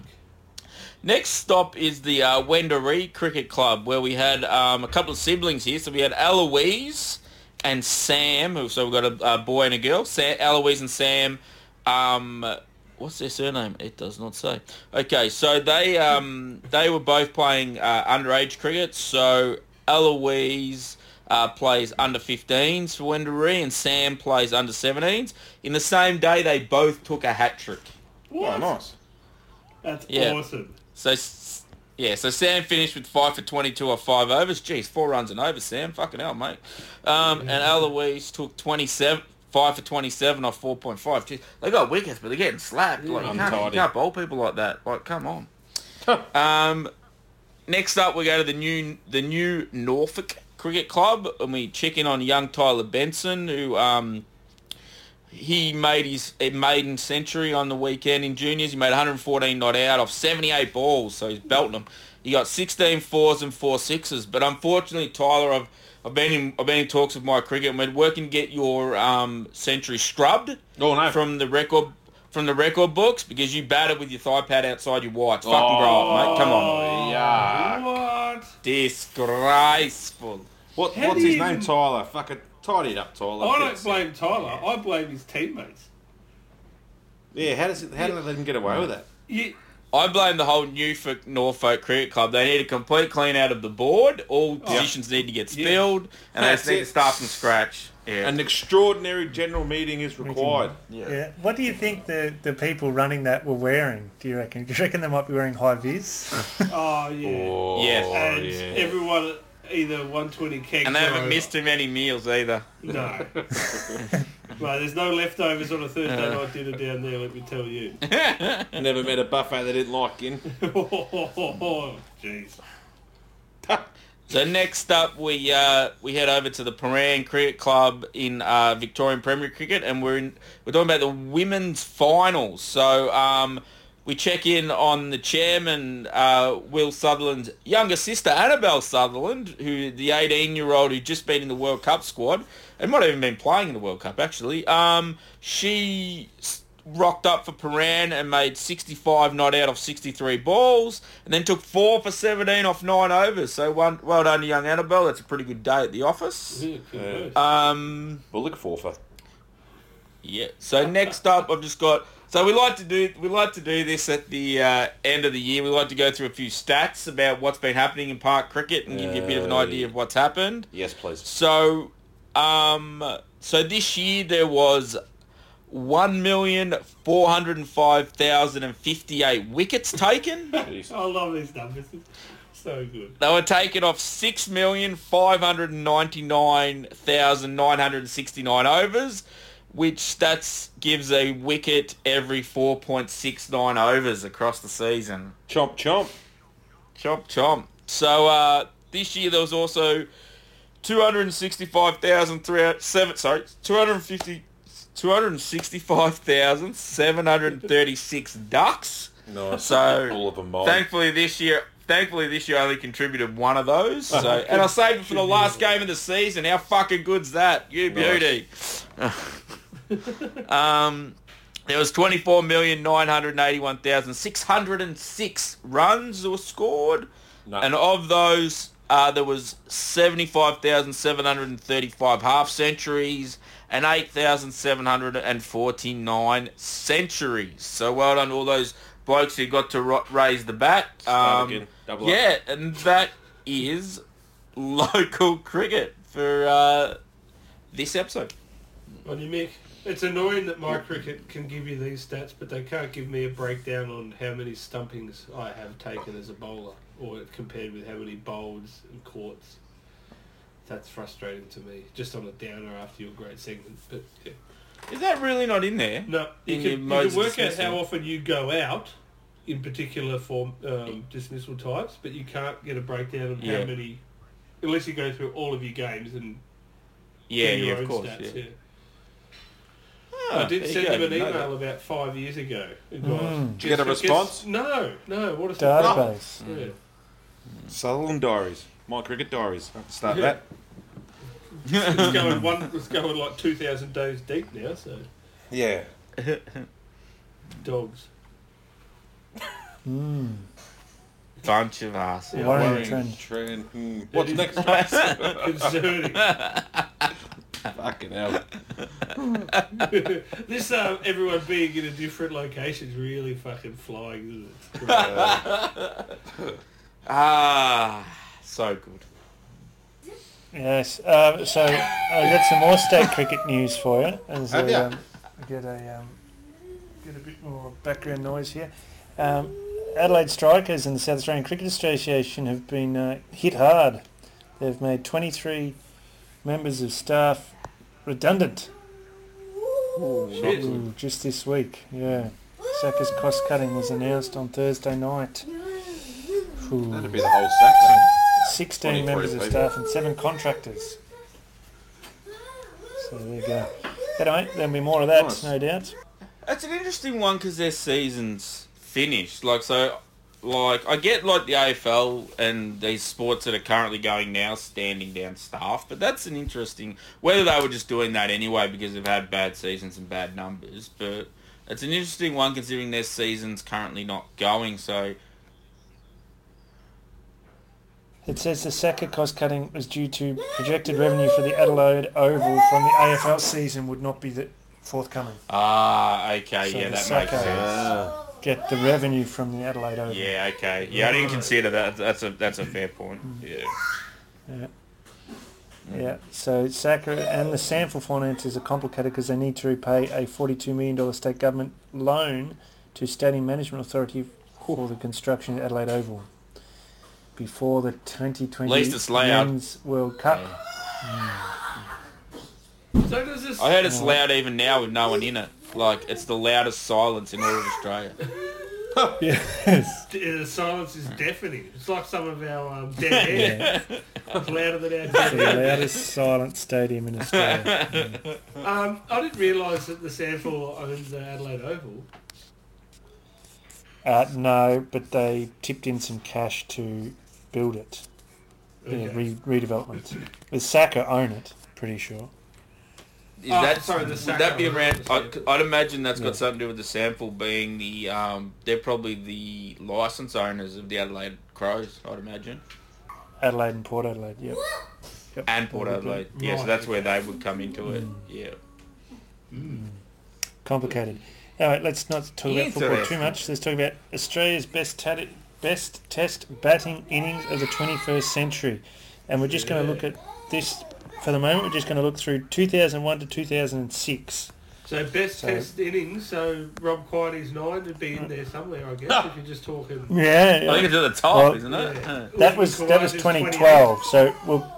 Next stop is the uh, Wendouree Cricket Club, where we had um, a couple of siblings here. So we had Eloise and Sam. who- So we've got a, a boy and a girl. Sam, Eloise and Sam. Um, what's their surname? It does not say. Okay, so they um, they were both playing uh, underage cricket. So Eloise uh, plays under 15s for Wendouree, and Sam plays under 17s. In the same day, they both took a hat trick. What? Oh, nice. That's Yeah. awesome. So yeah, so Sam finished with five for twenty-two or five overs. Jeez, four runs and over, Sam. Fucking hell, mate. Um, and Eloise took twenty-seven, five for twenty-seven off four point five. Jeez, they got wickets, but they're getting slapped. Like, you, can't, you can't bowl people like that. Like, come on. um, next up, we go to the new the new Norfolk Cricket Club, and we check in on young Tyler Benson, who um, he made his maiden century on the weekend in juniors. He made 114 not out off 78 balls, so he's belting them. He got 16 fours and four sixes, but unfortunately, Tyler, I've I've been in I've been in talks with my cricket, and we're working to get your um, century scrubbed Oh, no. from the record from the record books because you batted with your thigh pad outside your whites. Fucking grow up, mate. Come on, Yuck. What? disgraceful. What, what's his name? Tyler. Fuck tidy it up, Tyler. I don't Fits. blame Tyler. I blame his teammates. Yeah, how does it, how do they let him get away with that? You, I blame the whole Norfolk Norfolk Cricket Club. They need a complete clean out of the board. All positions need to get Yeah. spilled, and they That's just need it. to start from scratch. Yeah. An extraordinary general meeting is required. Yeah. What do you think the, the people running that were wearing, do you reckon? Do you reckon they might be wearing high vis? oh yeah. Oh, Yes. and yeah. everyone either 120 kegs and they haven't over. missed too many meals either. No. right, there's no leftovers on a Thursday night dinner down there, let me tell you. Never met a buffet they didn't like in. Jeez. So next up, we uh, we head over to the Prahran Cricket Club in uh, Victorian Premier Cricket, and we're in, we're talking about the women's finals. So um, we check in on the chairman, uh, Will Sutherland's younger sister, Annabel Sutherland, who the 18-year-old who just been in the World Cup squad and might have even been playing in the World Cup actually. Um, she rocked up for Prahran and made 65 not out of 63 balls, and then took four for 17 off nine overs. So one, well done to young Annabel. That's a pretty good day at the office. Yeah, good Yeah. Um, Bullock forfer. yeah. So next up, I've just got. So we like to do we like to do this at the uh, end of the year. We like to go through a few stats about what's been happening in park cricket and give you a bit of an Uh, idea of what's happened. Yes, please. So, um, so this year there was one million four hundred and five thousand and fifty-eight wickets taken. I love these numbers. So good. They were taken off six million five hundred and ninety-nine thousand nine hundred and sixty-nine overs, which that's gives a wicket every four point six nine overs across the season. Chomp chomp. Chomp chomp. So uh, this year there was also 265,307 sorry 250 265,736 ducks Nice. So all of them thankfully this year, thankfully this year I only contributed one of those. So and I saved it for the last game of the season. How fucking good's that? You beauty. um, there was twenty four million nine hundred eighty one thousand six hundred and six runs were scored, No. and of those. Uh, there was 75,735 half centuries and 8,749 centuries. So well done all those blokes who got to ro- raise the bat. Um, again. Double up. yeah, and that is local cricket for uh, this episode. On you, Mick. It's annoying that my cricket can give you these stats, but they can't give me a breakdown on how many stumpings I have taken as a bowler, or compared with how many bowls and courts. That's frustrating to me. Just on a downer after your great segment, but yeah. Is that really not in there? No, you In can, you modes can of work out dismissal. how often you go out in particular for um, dismissal types, but you can't get a breakdown of Yeah. how many, unless you go through all of your games and Yeah, your yeah, own of course. stats. yeah. Yeah. Ah, I did send go, him an email that. about five years ago. Mm. Did you get a response? No, no. What a surprise. Database. Yeah. Sutherland Diaries. My cricket diaries. Start Yeah. that. it's going one. It's going like two thousand days deep now. So Yeah. dogs. Mm. Bunch of ass. Yeah, Worrying worrying. trend. Trend. Hmm. What's next? Concerning. Fucking hell. this um, everyone being in a different location is really fucking flying. Isn't it? Ah, so good. Yes. Uh, so I got some more state cricket news for you. As Have a, ya? um, get a um, get a bit more background noise here. Um, Adelaide Strikers and the South Australian Cricket Association have been uh, hit hard. They've made 23 members of staff redundant. Shit. Ooh, just this week, yeah. SACA's cost cutting was announced on Thursday night. Ooh. That'd be the whole section. 16 23 members of staff and 7 contractors. So there you go. Anyway, there'll be more of that, Nice. no doubt. It's an interesting one because their season's finished. Like so, like I get like the AFL and these sports that are currently going now standing down staff, but that's an interesting whether they were just doing that anyway because they've had bad seasons and bad numbers. But it's an interesting one considering their season's currently not going. So It says the second cost cutting was due to projected revenue for the Adelaide Oval from the AFL season would not be the forthcoming. ah, okay, So yeah, that makes sense. Get the revenue from the Adelaide Oval. Yeah, okay. Yeah, I didn't consider that. That's a that's a fair point. Mm. Yeah. Yeah. Yeah, so SACA and the SANFL finances are complicated because they need to repay a $42 million state government loan to Stadium Management Authority for the construction of Adelaide Oval before the 2020 At least it's loud. Men's World Cup. So does this? I heard it's loud even now with no one in it. Like it's the loudest silence in all of Australia. Yes. the silence is deafening. It's like some of our um, dead air. Yeah. It's louder than our the dead air. loudest silent stadium in Australia. Um, I didn't realise that the SANFL owned the Adelaide Oval. Uh, no, but they tipped in some cash to build it. Yeah, Okay. re- redevelopment. The SACA own it, pretty sure. Is Oh, that sorry, the would that be around? I'd. I'd imagine that's got Yeah. something to do with the sample being the um. They're probably the license owners of the Adelaide Crows. I'd imagine, Adelaide and Port Adelaide, yep. yep. and Port Adelaide. Yeah, so that's where they would come into it. Yeah. Complicated. All right, let's not talk about football too much. Let's talk about Australia's best tat- best Test batting innings of the 21st century, and we're just going to look at this for the moment. We're just going to look through 2001 to 2006. So best So- test innings. So Rob Quiney's nine would be in there somewhere, I guess. if you're just talking. Yeah, I think it's at the top, Well- isn't it? Yeah. Huh. that was that was 2012. So we'll.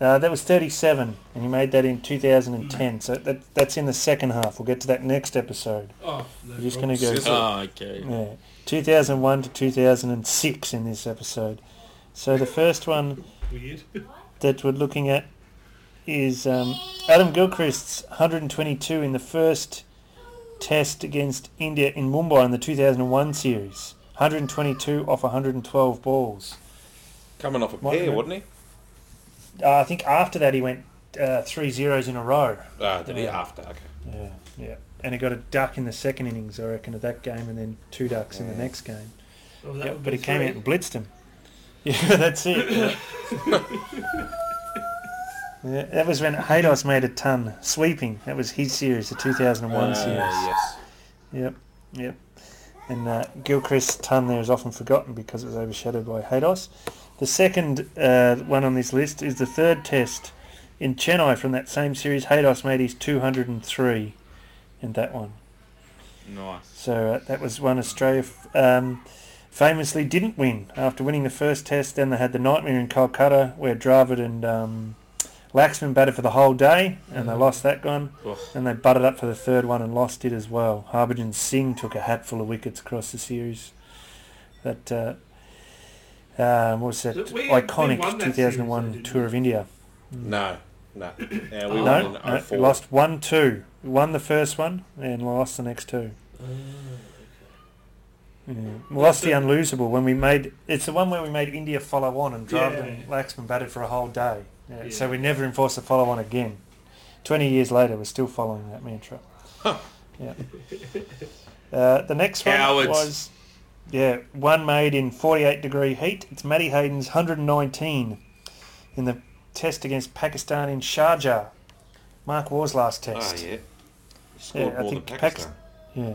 Uh, that was 37, and he made that in 2010. So that that's in the second half. We'll get to that next episode. Oh, no We're just going to go. Oh, okay. Yeah, 2001 to 2006 in this episode. So the first one Weird. That we're looking at is um, Adam Gilchrist's 122 in the first test against India in Mumbai in the 2001 series. 122 off 112 balls. Coming off a Might pair, be. wasn't he? Uh, I think after that he went uh, three zeros in a row. Ah, did he? Yeah. After, okay. Yeah, yeah. And he got a duck in the second innings, I reckon, of that game, and then two ducks in the next game. Well, Yep, but be he came out and blitzed him. Yeah, that's it. Yeah. Yeah, that was when Haydos made a ton sweeping. That was his series, the 2001 Uh, series. yes. Yep, yep. And uh, Gilchrist's ton there is often forgotten because it was overshadowed by Haydos. The second uh, one on this list is the third test in Chennai from that same series. Haydos made his 203 in that one. Nice. So uh, that was one Australia f- um, famously didn't win after winning the first test. Then they had the nightmare in Kolkata where Dravid and um, Laxman batted for the whole day and they lost that one. Ugh. And they butted up for the third one and lost it as well. Harbhajan Singh took a hatful of wickets across the series. That uh, um, what was that So we- we iconic won that 2001 though, didn't tour of India? No, no. Yeah, we Oh. No, no, we lost one two. We won the first one and lost the next two. Yeah. We lost the unlosable when we made. It's the one where we made India follow on and Dravid Yeah. and Laxman batted for a whole day. Yeah, Yeah. So we never enforced the follow on again. Twenty years later, we're still following that mantra. yeah. Uh, the next one Cowards. was, yeah, one made in 48 degree heat. It's Matty Hayden's 119 in the test against Pakistan in Sharjah. Mark Waugh's last Oh, test. yeah. Scored Yeah, I more than think Pakistan. Yeah.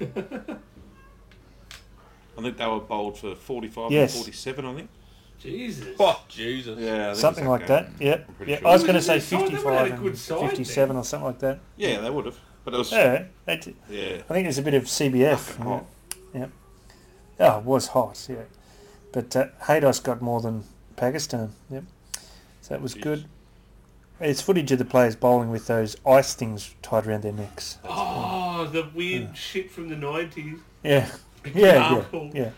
I think they were bowled for 45 Yes. and 47, I think. Jesus. Oh, Jesus. Yeah, Something it's like that. Yep. I'm Yeah, sure. I was going to say been side- they would've had 55 and good side 57 or something like that. Yeah, they would have. But it was, Yeah, they did. yeah. I think there's a bit of CBF. Fucking hot. Yeah. Oh, it was hot, yeah. But uh, Haydos got more than Pakistan. Yep. So that was good. It's footage of the players bowling with those ice things tied around their necks. Oh, the weird shit from the 90s. Yeah. Yeah, yeah, yeah.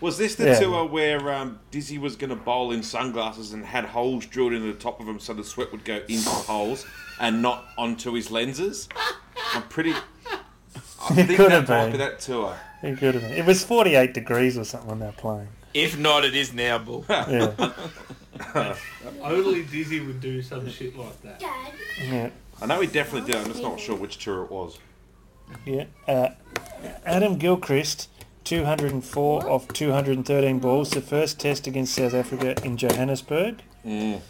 Was this the Yeah. tour where um, Dizzy was going to bowl in sunglasses and had holes drilled into the top of them so the sweat would go into the holes and not onto his lenses? I'm pretty. I think could that have might been. be that tour. It could have been. It was 48 degrees or something when they were playing. If not, it is now, Bull. Yeah. Only Dizzy would do some shit like that. yeah. I know he definitely did. I'm just not sure which tour it was. Yeah. Uh, Adam Gilchrist, 204 off 213 balls, the first test against South Africa in Johannesburg. Yeah.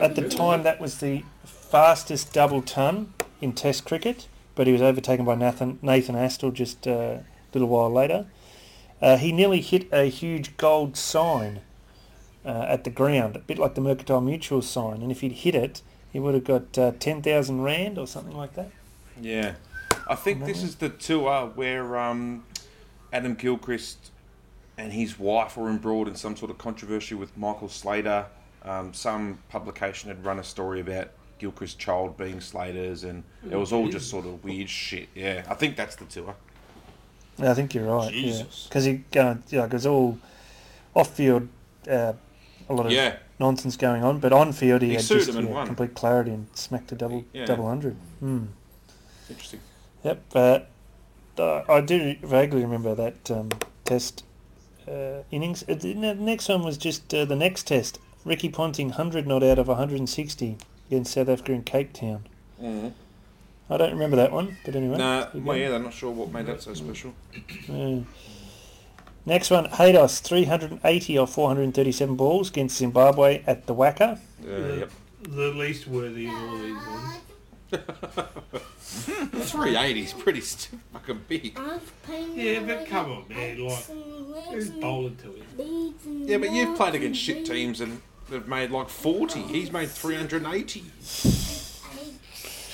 At the time, that was the fastest double ton in Test cricket, but he was overtaken by Nathan, Nathan Astle just uh, a little while later. Uh, he nearly hit a huge gold sign uh, at the ground, a bit like the Mercantile Mutual sign, and if he'd hit it, he would have got uh, 10,000 rand or something like that. Yeah. I think this is the tour where um, Adam Gilchrist and his wife were embroiled in some sort of controversy with Michael Slater. Um, some publication had run a story about Gilchrist's child being Slater's, and it was all just sort of weird shit. Yeah, I think that's the tour. Yeah, I think you're right. Jesus. Because he going, yeah, like, it was all off field, uh, a lot of Yeah. nonsense going on, but on field he, He had just yeah, complete clarity and smacked a double Yeah. double hundred. Hmm. Interesting. Yep. Uh, uh, I do vaguely remember that um, test uh, innings. Uh, the next one was just uh, the next test. Ricky Ponting, 100 not out of 160 against South Africa in Cape Town. Mm. I don't remember that one, but anyway. Nah, there you well, yeah, I'm not sure what made that so special. Yeah. Next one, Haydos, 380 or 437 balls against Zimbabwe at the WACA. Uh, yep. The least worthy of all these ones. 380 is pretty st- fucking big. Yeah, but come on, man. Like, who's bowling to him? Yeah, but you've played against shit teams and they've made like 40. He's made 380.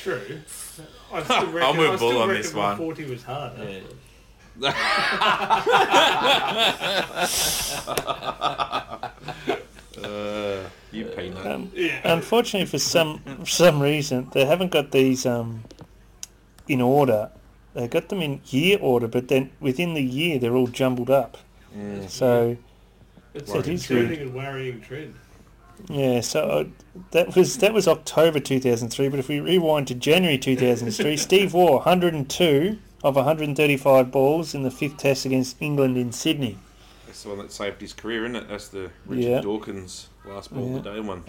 True. I still reckon, I'm with I still Bull on reckon this one. 40 was hard. Yeah. Uh, you peanut. Um, Yeah. unfortunately, for some for some reason, they haven't got these um, in order. They got them in year order, but then within the year, they're all jumbled up. So It's a is trending and worrying trend. yeah, so uh, that was that was October 2003. But if we rewind to January 2003, Steve Waugh 102 of 135 balls in the fifth test against England in Sydney. That's the one that saved his career, isn't it? That's the Richard Yeah. Dawson last ball Yeah. of the day one.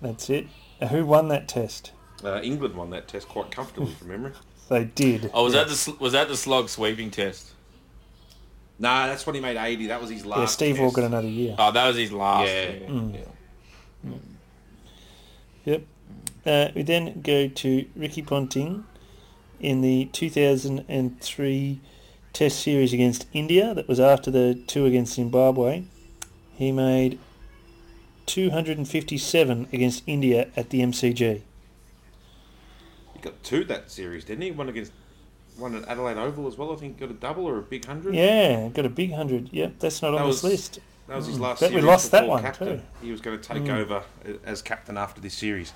That's it. Who won that test? Uh, England won that test quite comfortably from memory. They did. Oh, was yeah. that the sl- was that the slog sweeping test? Nah, that's when he made 80. That was his last Yeah, Steve test. Waugh got another year. Oh, that was his last. Yeah. yeah. Mm. yeah. Yep. Uh, we then go to Ricky Ponting in the 2003 Test series against India. That was after the two against Zimbabwe. He made 257 against India at the MCG. He got two that series, didn't he? One against one at Adelaide Oval as well. I think got a double or a big hundred. Yeah, got a big hundred. Yep, that's not That on was- this list. That was his Mm. last Bet we lost that one captain. too. He was going to take Mm. over as captain after this series.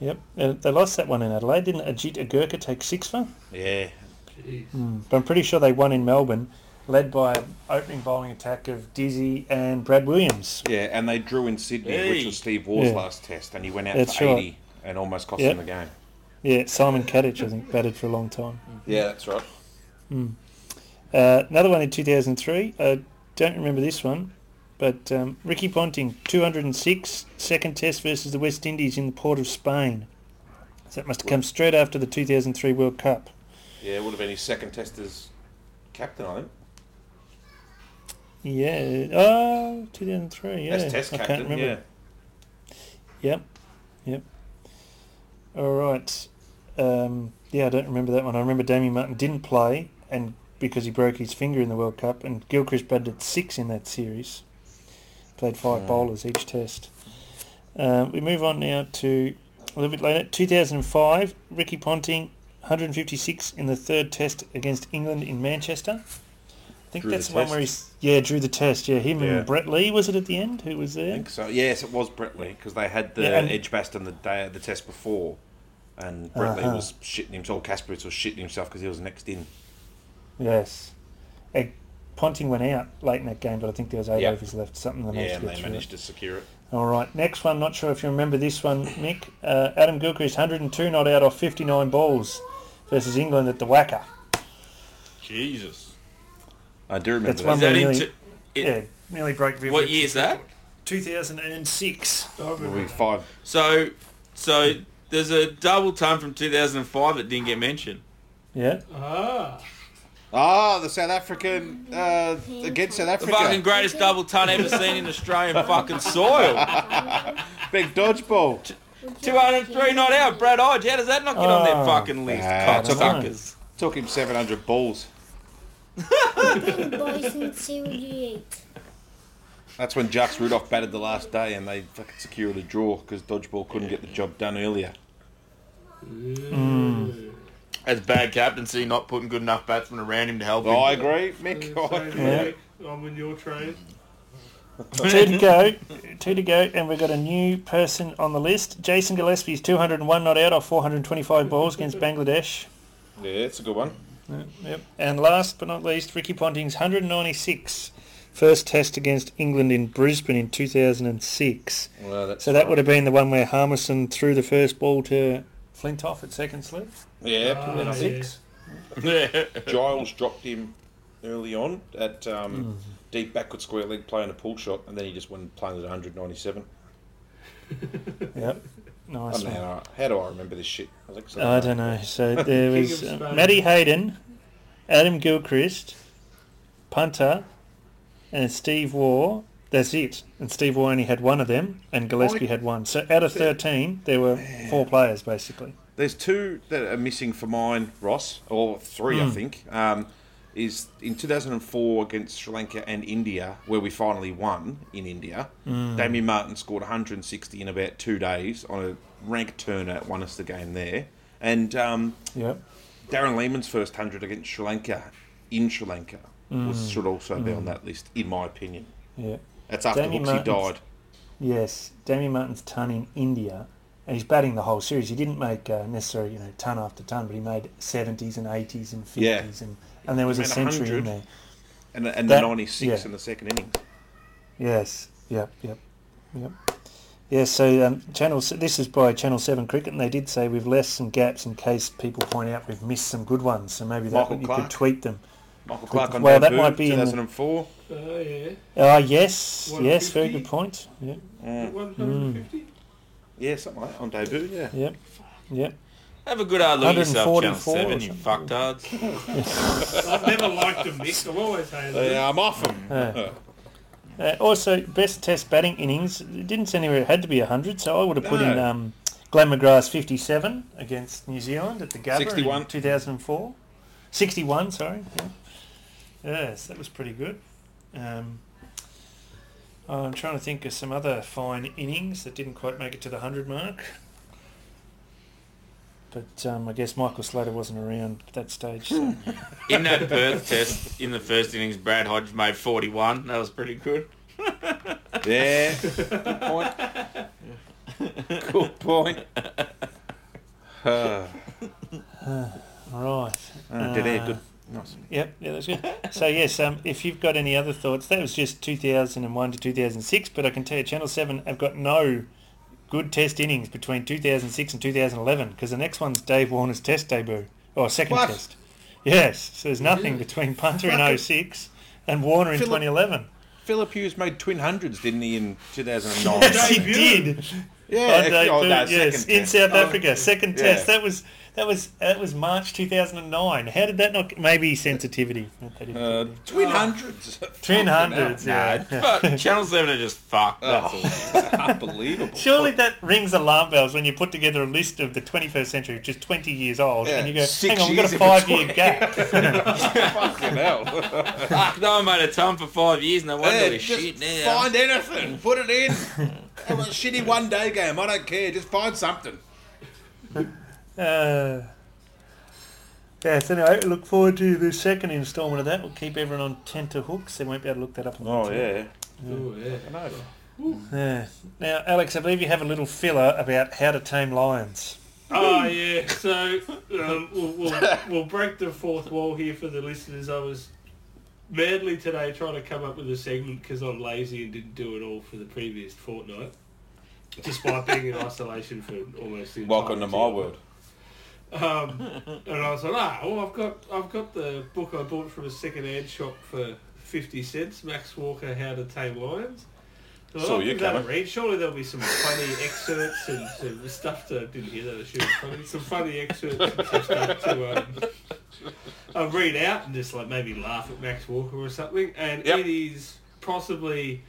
Yep, uh, they lost that one in Adelaide. Didn't Ajit Agarkar take six for? Yeah. Jeez. But I'm pretty sure they won in Melbourne, led by an opening bowling attack of Dizzy and Brad Williams. Yeah, and they drew in Sydney, which was Steve Waugh's Yeah. last test, and he went out That's for right. 80 and almost cost Yep. him the game. Yeah, Simon Katich, I think, batted for a long time. Yeah, that's right. Uh, another one in 2003. I don't remember this one, but um, Ricky Ponting, 206, second test versus the West Indies in the port of Spain. So that must have come straight after the 2003 World Cup. Yeah, it would have been his second test as captain, I think. Yeah. Oh, 2003. Yeah. as test I captain, can't remember. yeah. Yep. Yep. All right. Um, yeah, I don't remember that one. I remember Damien Martyn didn't play, and because he broke his finger in the World Cup, and Gilchrist batted at six in that series. Played five Mm. bowlers each test. Um, we move on now to a little bit later. 2005, Ricky Ponting, 156 in the third test against England in Manchester. I think Drew the that's the one where test. he's yeah drew the test. Yeah, him Yeah. and Brett Lee was it at the end? Who was there? I think so. Yes, it was Brett Lee because they had the Yeah, and- Edgbaston the day the test before, and Brett Uh-huh. was shitting himself. Kasprowicz was shitting himself because he was next in. Yes. Uh, Ponting went out late in that game, but I think there was eight Yeah. overs left, something they Yeah, managed and to they get through. managed to secure it. All right, next one. Not sure if you remember this one, Mick. Uh, Adam Gilchrist, 102 not out off 59 balls versus England at the WACA. Jesus. I do remember That's that. one Is that nearly, t- it- yeah, nearly broke Viv What year is that? 2006. I Will remember be that. five. So, so there's a double ton from 2005 that didn't get mentioned. Yeah. Ah. Ah, the South African uh, against South Africa. The fucking greatest double ton ever seen in Australian fucking soil. Big dodgeball. 203 not out. Brad Hodge. How does that not get on their Oh. fucking list? Ah, Cocksuckers. Took him 700 balls. Big boys and see what you eat. That's when Jacques Rudolph batted the last day and they fucking secured a draw because dodgeball couldn't get the job done earlier. Mm. As bad captaincy, not putting good enough batsmen around him to help him. I agree, Mick. I same agree. Yeah. week. I'm in your train. Two to go. Two to go, and we've got a new person on the list. Jason Gillespie's 201 not out off 425 balls against Bangladesh. Yeah, it's a good one. Yep. And last but not least, Ricky Ponting's 196 first test against England in Brisbane in 2006. Well, that's So that would have been the one where Harmison threw the first ball to Flintoff at second slip. Yeah, Ah, and I think yeah. Giles dropped him early on at um, deep backward square leg playing a pull shot, and then he just went playing at 197. Yep. I Nice don't know one. how, how do I remember this shit? I, was like, so- I don't know. So there was of uh, Matty Hayden, Adam Gilchrist, punter, and Steve Waugh. That's it. And Steve Waugh only had one of them, and Gillespie had one. So out of 13, there were four players, basically. There's two that are missing for mine, Ross, or three, I Hmm. think. Um, is in 2004 against Sri Lanka and India, where we finally won in India. Hmm. Damien Martyn scored 160 in about two days on a rank turner, won us the game there. And um, Yep. Darren Lehmann's first 100 against Sri Lanka in Sri Lanka Hmm. was, should also be on that list, in my opinion. Yeah. That's after Damien Hooksy died. Yes, Damien Martyn's ton in India, and he's batting the whole series. He didn't make uh, necessarily you know ton after ton, but he made seventies and eighties and Yeah. fifties, and and there was a century in there. And, and That- the 96 yeah. in the second innings. Yes. Yep. Yep. Yep. Yeah, so um, channel this is by Channel Seven Cricket, and they did say we've left some gaps in case people point out we've missed some good ones. So maybe that you could tweet them. Michael Clarke on Well, that might be in the- 2004. Oh yeah. Ah, yes, yes, very good point. Yeah, One hundred and fifty. Yeah, something like that on debut, yeah. yep, yep. Have a good hard look at yourself, Channel 144 or 7, you something. fucktards. I've never liked them, Mick. I've always hated them. Yeah, I'm off them. Yeah. Uh, also, best Test batting innings. It didn't say anywhere it had to be hundred, so I would have put in No. um, Glenn McGrath's fifty-seven against New Zealand at the Gabba 61. in two thousand and four. Sixty-one, sorry. Yeah. Yes, that was pretty good. Um, I'm trying to think of some other fine innings that didn't quite make it to the hundred mark. But um, I guess Michael Slater wasn't around at that stage. So. In that Perth test, in the first innings, Brad Hodge made 41. That was pretty good. Yeah. Good point. Good point. Uh, right. uh, did he? Uh, Good. Nice. Yep, yeah, that's good. so yes, um, if you've got any other thoughts, that was just 2001 to 2006, but I can tell you Channel 7 have got no good test innings between 2006 and 2011, because the next one's Dave Warner's test debut, or second What? test. Yes, so there's nothing between Punter in 06 and Warner in Philip- 2011. Philip Hughes made twin hundreds, didn't he, in 2009? Yes, he did. yeah, actually, oh, debut, no, yes, in. South Oh, Africa, second yeah. test. That was that was that was March 2009. How did that not? Maybe sensitivity. They didn't Uh, twin hundreds. Twin hundreds, Nah, yeah. but Channel 7 are just fucked. That's all. Unbelievable. Surely that rings alarm bells when you put together a list of the 21st century, which is 20 years old, Yeah, and you go, six hang on, we've got years a five-year between." gap. Fucking hell. Fuck, no one made a ton for five years. No wonder Yeah, we're just shit now. find anything. Put it in. Have a shitty one day game. I don't care. Just find something. Uh, yeah, so anyway, look forward to the second instalment of that. We'll keep everyone on tenterhooks. They won't be able to look that up on Oh, YouTube. yeah. Oh yeah. I know. Yeah. Now, Alex, I believe you have a little filler about how to tame lions. Oh yeah. So um, we'll, we'll we'll break the fourth wall here for the listeners. I was madly today trying to come up with a segment because I'm lazy and didn't do it all for the previous fortnight, despite being in isolation for almost the Welcome to my year. world. Um, and I was like, ah, well, I've got I've got the book I bought from a second-hand shop for fifty cents, Max Walker, How to Tame Lions. So I'll you a read. Surely there'll be some funny excerpts and some stuff to didn't hear that. I should have funny. Some funny excerpts and some stuff to um, uh, read out and just like maybe laugh at Max Walker or something. And Yep. it is possibly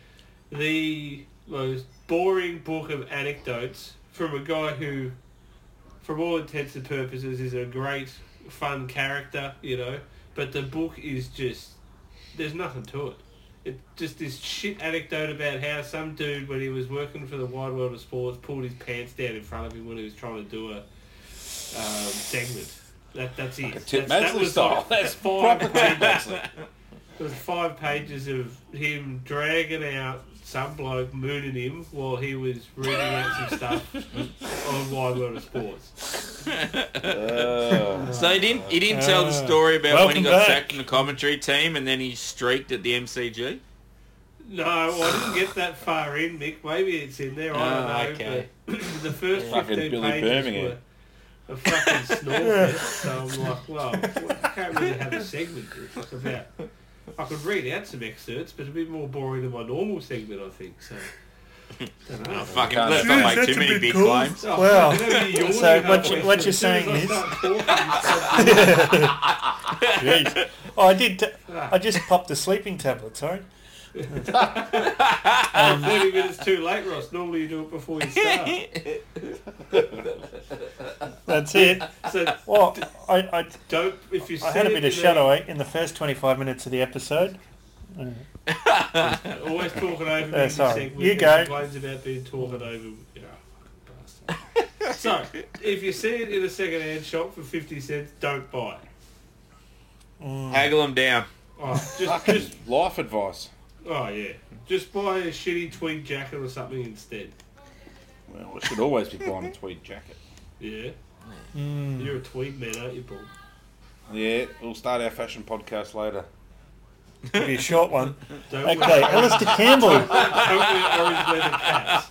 the most boring book of anecdotes from a guy who, from all intents and purposes, is a great, fun character, you know. But the book is just there's nothing to it. It's just this shit anecdote about how some dude when he was working for the Wide World of Sports pulled his pants down in front of him when he was trying to do a um, segment. That that's it. Tip That's- that was style. like That's five proper pages. Masley. Was five pages of him dragging out some bloke mooning him while he was reading out some stuff on Wide World of Sports. Uh, So he didn't he didn't tell the Uh, story about when he got back. sacked from the commentary team and then he streaked at the MCG. No, well, I didn't get that far in, Mick. Maybe it's in there. I don't Ah, know. okay. But the first Fucking 15 Billy pages Birmingham. were a fucking snore fest. So I'm like, well, I can't really have a segment that's about. I could read out some excerpts, but it'd be more boring than my normal segment, I think. So. Don't know. Oh, fucking Can't- let's not make too many big cool. claims. Oh, Well, fucking so what you- halfway what through. you're As soon as saying is- Jeez. Oh, I did. T- ah. I just popped the sleeping tablet. Sorry. I'm 30 minutes too late, Ross. Normally you do it before you start. That's it. So Well, I, I, don't, if you I had a bit of in a- shadow in the first 25 minutes of the episode. Always talking over me. Uh, in sorry. segment You and go. Complains about being talking over. Yeah, bastard. so, if you see it in a second-hand shop for fifty cents, don't buy it. Haggle him down. Oh, just, just, life advice. Oh yeah, just buy a shitty tweed jacket or something instead. Well, I should always be buying a tweed jacket. Yeah, Mm. you're a tweed man, aren't you, Paul? Yeah, we'll start our fashion podcast later. It'll be a short one. Don't Okay, wear, Alistair Campbell. don't wear orange leather caps.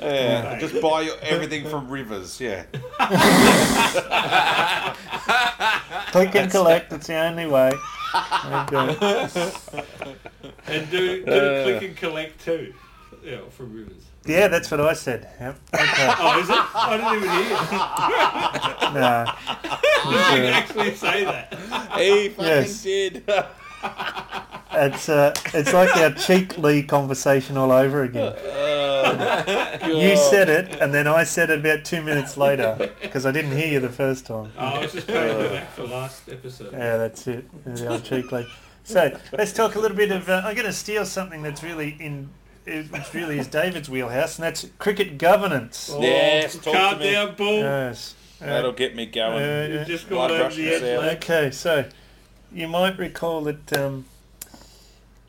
Yeah, just buy your, everything from Rivers. Yeah. Click and collect. It's the only way. Okay. And do, do uh. click and collect too. Yeah, from Rivers. Yeah, that's what I said. Yep. Okay. Oh, is it? I didn't even hear. No. You can actually say that. He fucking Yes. did. It's uh, it's like our cheek league conversation all over again. You said it, and then I said it about two minutes later because I didn't hear you the first time. Oh, I was just playing it back for last episode. Yeah, that's it. The old cheek league. So let's talk a little bit of. Uh, I'm going to steal something that's really in. Which really is David's wheelhouse, and that's cricket governance. Oh, Yes, talk calm to me. down, bull. Yes. Uh, That'll get me going. uh, You've just Blood gone over the edge, Okay, so you might recall that um,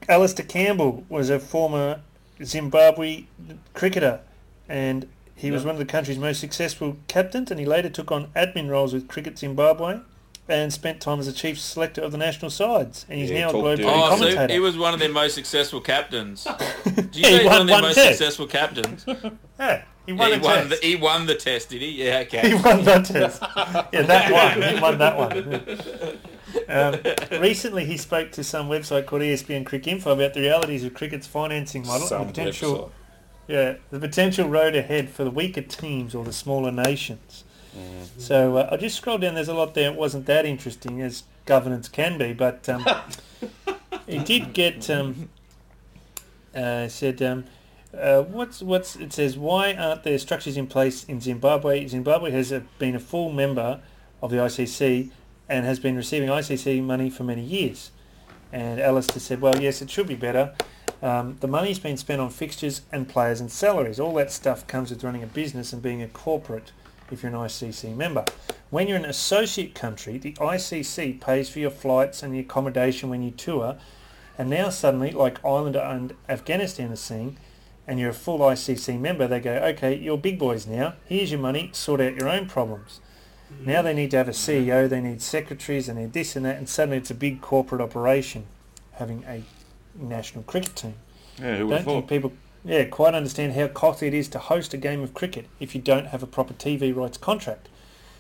Alistair Campbell was a former Zimbabwe cricketer, and he was one of the country's most successful captains, and he later took on admin roles with Cricket Zimbabwe and spent time as the chief selector of the national sides. And he's Yeah, now a global dirty. Oh, so commentator. he was one of their most successful captains. Do you He say won one of their most test. successful captains? yeah, he won he, won the, test. he won the test, did he? Yeah, okay. He won that test. Yeah, that one. He won that one. Um, recently, he spoke to some website called ESPNcricinfo about the realities of cricket's financing model Some and the potential, website. yeah, the potential road ahead for the weaker teams or the smaller nations. So uh, I just scrolled down. There's a lot there. It wasn't that interesting as governance can be, but um, it did get um, uh, said. Um, uh, what's what's it says? Why aren't there structures in place in Zimbabwe? Zimbabwe has uh, been a full member of the ICC and has been receiving ICC money for many years. And Alistair said, "Well, yes, it should be better. Um, the money's been spent on fixtures and players and salaries. All that stuff comes with running a business and being a corporate. If you're an ICC member, when you're an associate country, the ICC pays for your flights and the accommodation when you tour." And now suddenly, like Ireland and Afghanistan are seeing, and you're a full ICC member, they go, okay, you're big boys now. Here's your money. Sort out your own problems. Now they need to have a CEO. They need secretaries. They need this and that. And suddenly it's a big corporate operation, having a national cricket team. Yeah, who would Don't think people, yeah, quite understand how costly it is to host a game of cricket if you don't have a proper TV rights contract.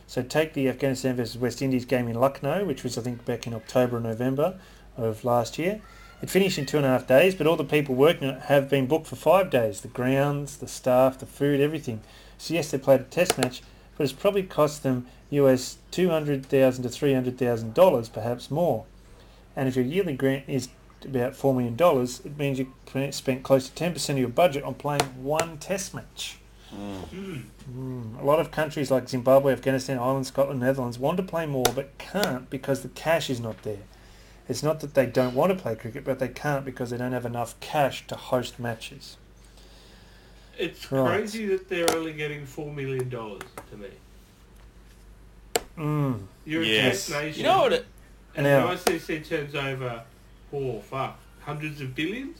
So take the Afghanistan versus West Indies game in Lucknow, which was I think back in October or November of last year. It finished in two and a half days, but all the people working on it have been booked for five days. The grounds, the staff, the food, everything. So yes, they played a test match, but it's probably cost them US 200,000 to three hundred thousand dollars, perhaps more. And if your yearly grant is about four million dollars, it means you spent close to ten percent of your budget on playing one test match. Mm. A lot of countries like Zimbabwe, Afghanistan, Ireland, Scotland, Netherlands want to play more but can't because the cash is not there. It's not that they don't want to play cricket, but they can't because they don't have enough cash to host matches. It's Right. crazy that they're only getting four million dollars to me. Mm. You're Yes. a test nation. You know what? It, And Now- the ICC turns over, oh fuck, hundreds of billions.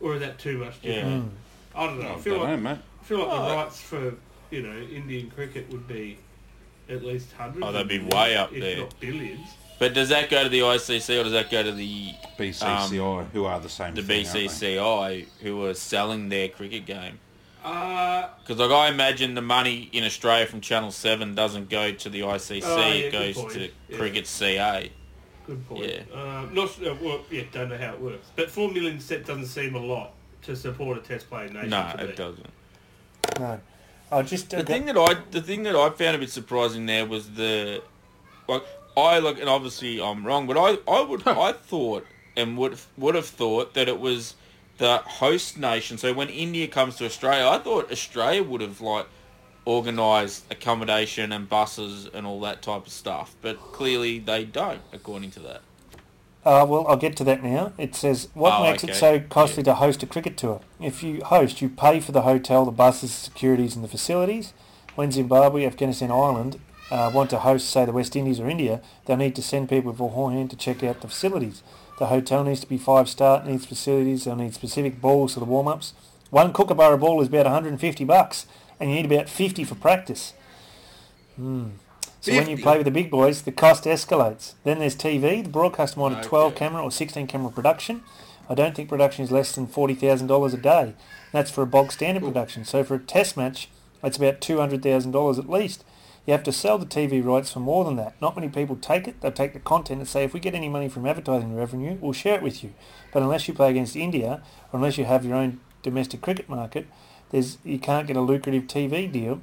Or is that too much? to Yeah. do? Mm. I don't know. I I feel don't like know, mate. I feel like Oh, the rights for you know Indian cricket would be at least hundreds. Oh, they'd be way up if there. not billions. But does that go to the ICC or does that go to the BCCI, who are the same the thing. BCCI who are selling their cricket game? Uh, Because like I imagine the money in Australia from Channel Seven doesn't go to the ICC; Oh, yeah, it goes to Yeah. Cricket CA. good point. Yeah. Uh, not uh, well, yeah, don't know how it works, but four million set doesn't seem a lot to support a test playing nation. No, to me. it doesn't. No. I just The thing that I the thing that I found a bit surprising there was the like I like and obviously I'm wrong, but I I would I thought and would would have thought that it was the host nation. So when India comes to Australia, I thought Australia would have like organised accommodation and buses and all that type of stuff, but clearly they don't, according to that. Uh, well, I'll get to that now. It says, what Oh, makes it so costly to host a cricket tour? If you host, you pay for the hotel, the buses, securities and the facilities. When Zimbabwe, Afghanistan, Ireland uh, want to host, say, the West Indies or India, they'll need to send people beforehand to check out the facilities. The hotel needs to be five-star, needs facilities, they'll need specific balls for the warm-ups. One Kookaburra ball is about 150 bucks, and you need about 50 for practice. Hmm. So when you play with the big boys, the cost escalates. Then there's TV. The broadcaster wanted 12 camera or 16 camera production. I don't think production is less than $40,000 a day. That's for a bog standard production. So for a test match, it's about $200,000 at least. You have to sell the TV rights for more than that. Not many people take it. They'll take the content and say, if we get any money from advertising revenue, we'll share it with you. But unless you play against India, or unless you have your own domestic cricket market, there's you can't get a lucrative TV deal,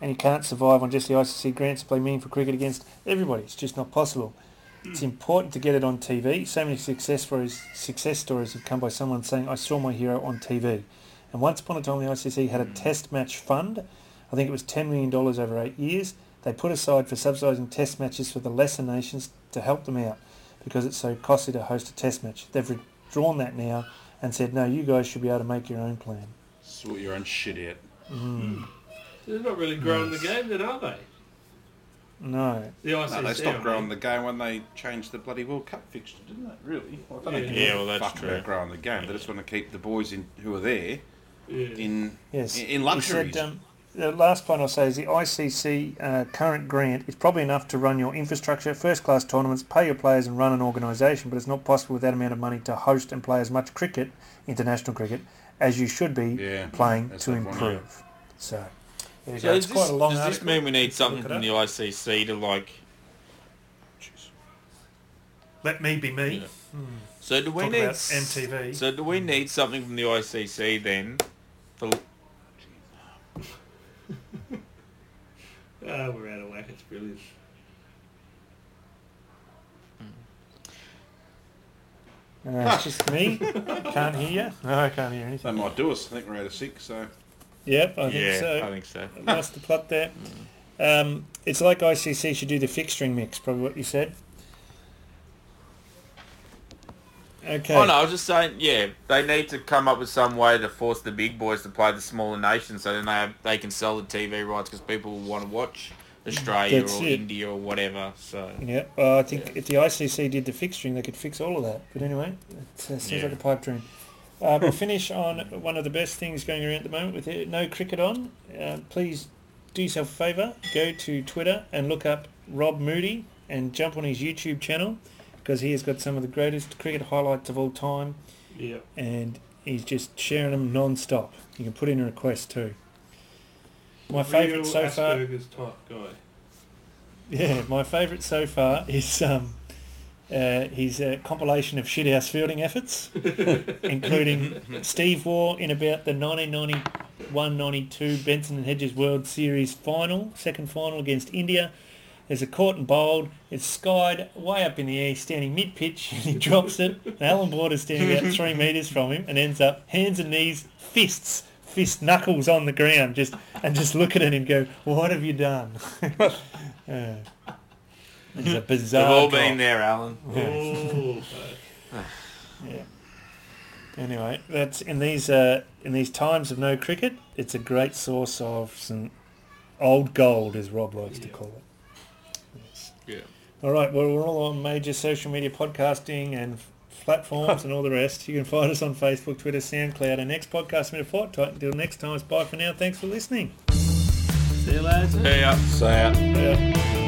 and you can't survive on just the ICC grants to play meaningful cricket against everybody. It's just not possible. It's hmm. important to get it on TV. So many success stories, success stories have come by someone saying, "I saw my hero on TV." And once upon a time, the ICC had a hmm. test match fund. I think it was $10 million over eight years. They put aside for subsidising test matches for the lesser nations to help them out because it's so costly to host a test match. They've withdrawn that now and said, no, you guys should be able to make your own plan. Sort your own shit out. They're not really growing the game then, are they? No. The No, they stopped growing the game when they changed the bloody World Cup fixture, didn't they? Really? Well, I don't Yeah. Yeah, well, that's fuck true. about growing the game. They just want to keep the boys in who are there Yeah. in Yes. in, in He luxuries. said, um, the last point I'll say is the ICC uh, current grant is probably enough to run your infrastructure, first-class tournaments, pay your players and run an organisation, but it's not possible with that amount of money to host and play as much cricket, international cricket, as you should be Yeah, playing to that one, improve. So, there you So go. does It's quite this, a long does this mean we need Look something from the ICC to like? Let me be me. Yeah. So do we Talk need about MTV. So do we need something from the ICC then? For, Ah, we're out of whack. It's brilliant. Uh, it's just me. can't hear you. No, I can't hear They anything. might do us. I think we're out of six, so Yep, I think yeah, so. I think so. lost the plot there. Um, it's like ICC should do the fixturing mix, probably what you said. Okay. Oh no, I was just saying, yeah, they need to come up with some way to force the big boys to play the smaller nations, so then they have, they can sell the TV rights because people will want to watch Australia That's or it. India or whatever. So Yeah, well, I think if the ICC did the fixturing, they could fix all of that. But anyway, it uh, seems Yeah. like a pipe dream. Uh, we'll finish on one of the best things going around at the moment with no cricket on. Uh, please do yourself a favour, go to Twitter and look up Rob Moody and jump on his YouTube channel because he has got some of the greatest cricket highlights of all time Yeah. and he's just sharing them non-stop. You can put in a request too. My favourite so far, Asperger's type guy. yeah, my favourite so far is um, uh, his uh, compilation of shithouse fielding efforts, including Steve Waugh in about the 1991-92 Benson and Hedges World Series final, second final against India. There's a caught and bowled. It's skied way up in the air, standing mid-pitch, and he drops it. And Allan Border's standing about three metres from him and ends up hands and knees, fists, fist knuckles on the ground, just and just look at it and go, "What have you done?" Yeah. It's a bizarre. we've bizarre. all drop. been there, Allan. Oh, Yeah. Anyway, that's in these uh, in these times of no cricket, it's a great source of some old gold, as Rob likes to call it. Yes. Yeah. All right, well, we're all on major social media podcasting and platforms and all the rest. You can find us on Facebook, Twitter, SoundCloud, and next podcast in a fortnight. Until next time, it's bye for now. Thanks for listening. see you lads. Yeah. so. Yeah.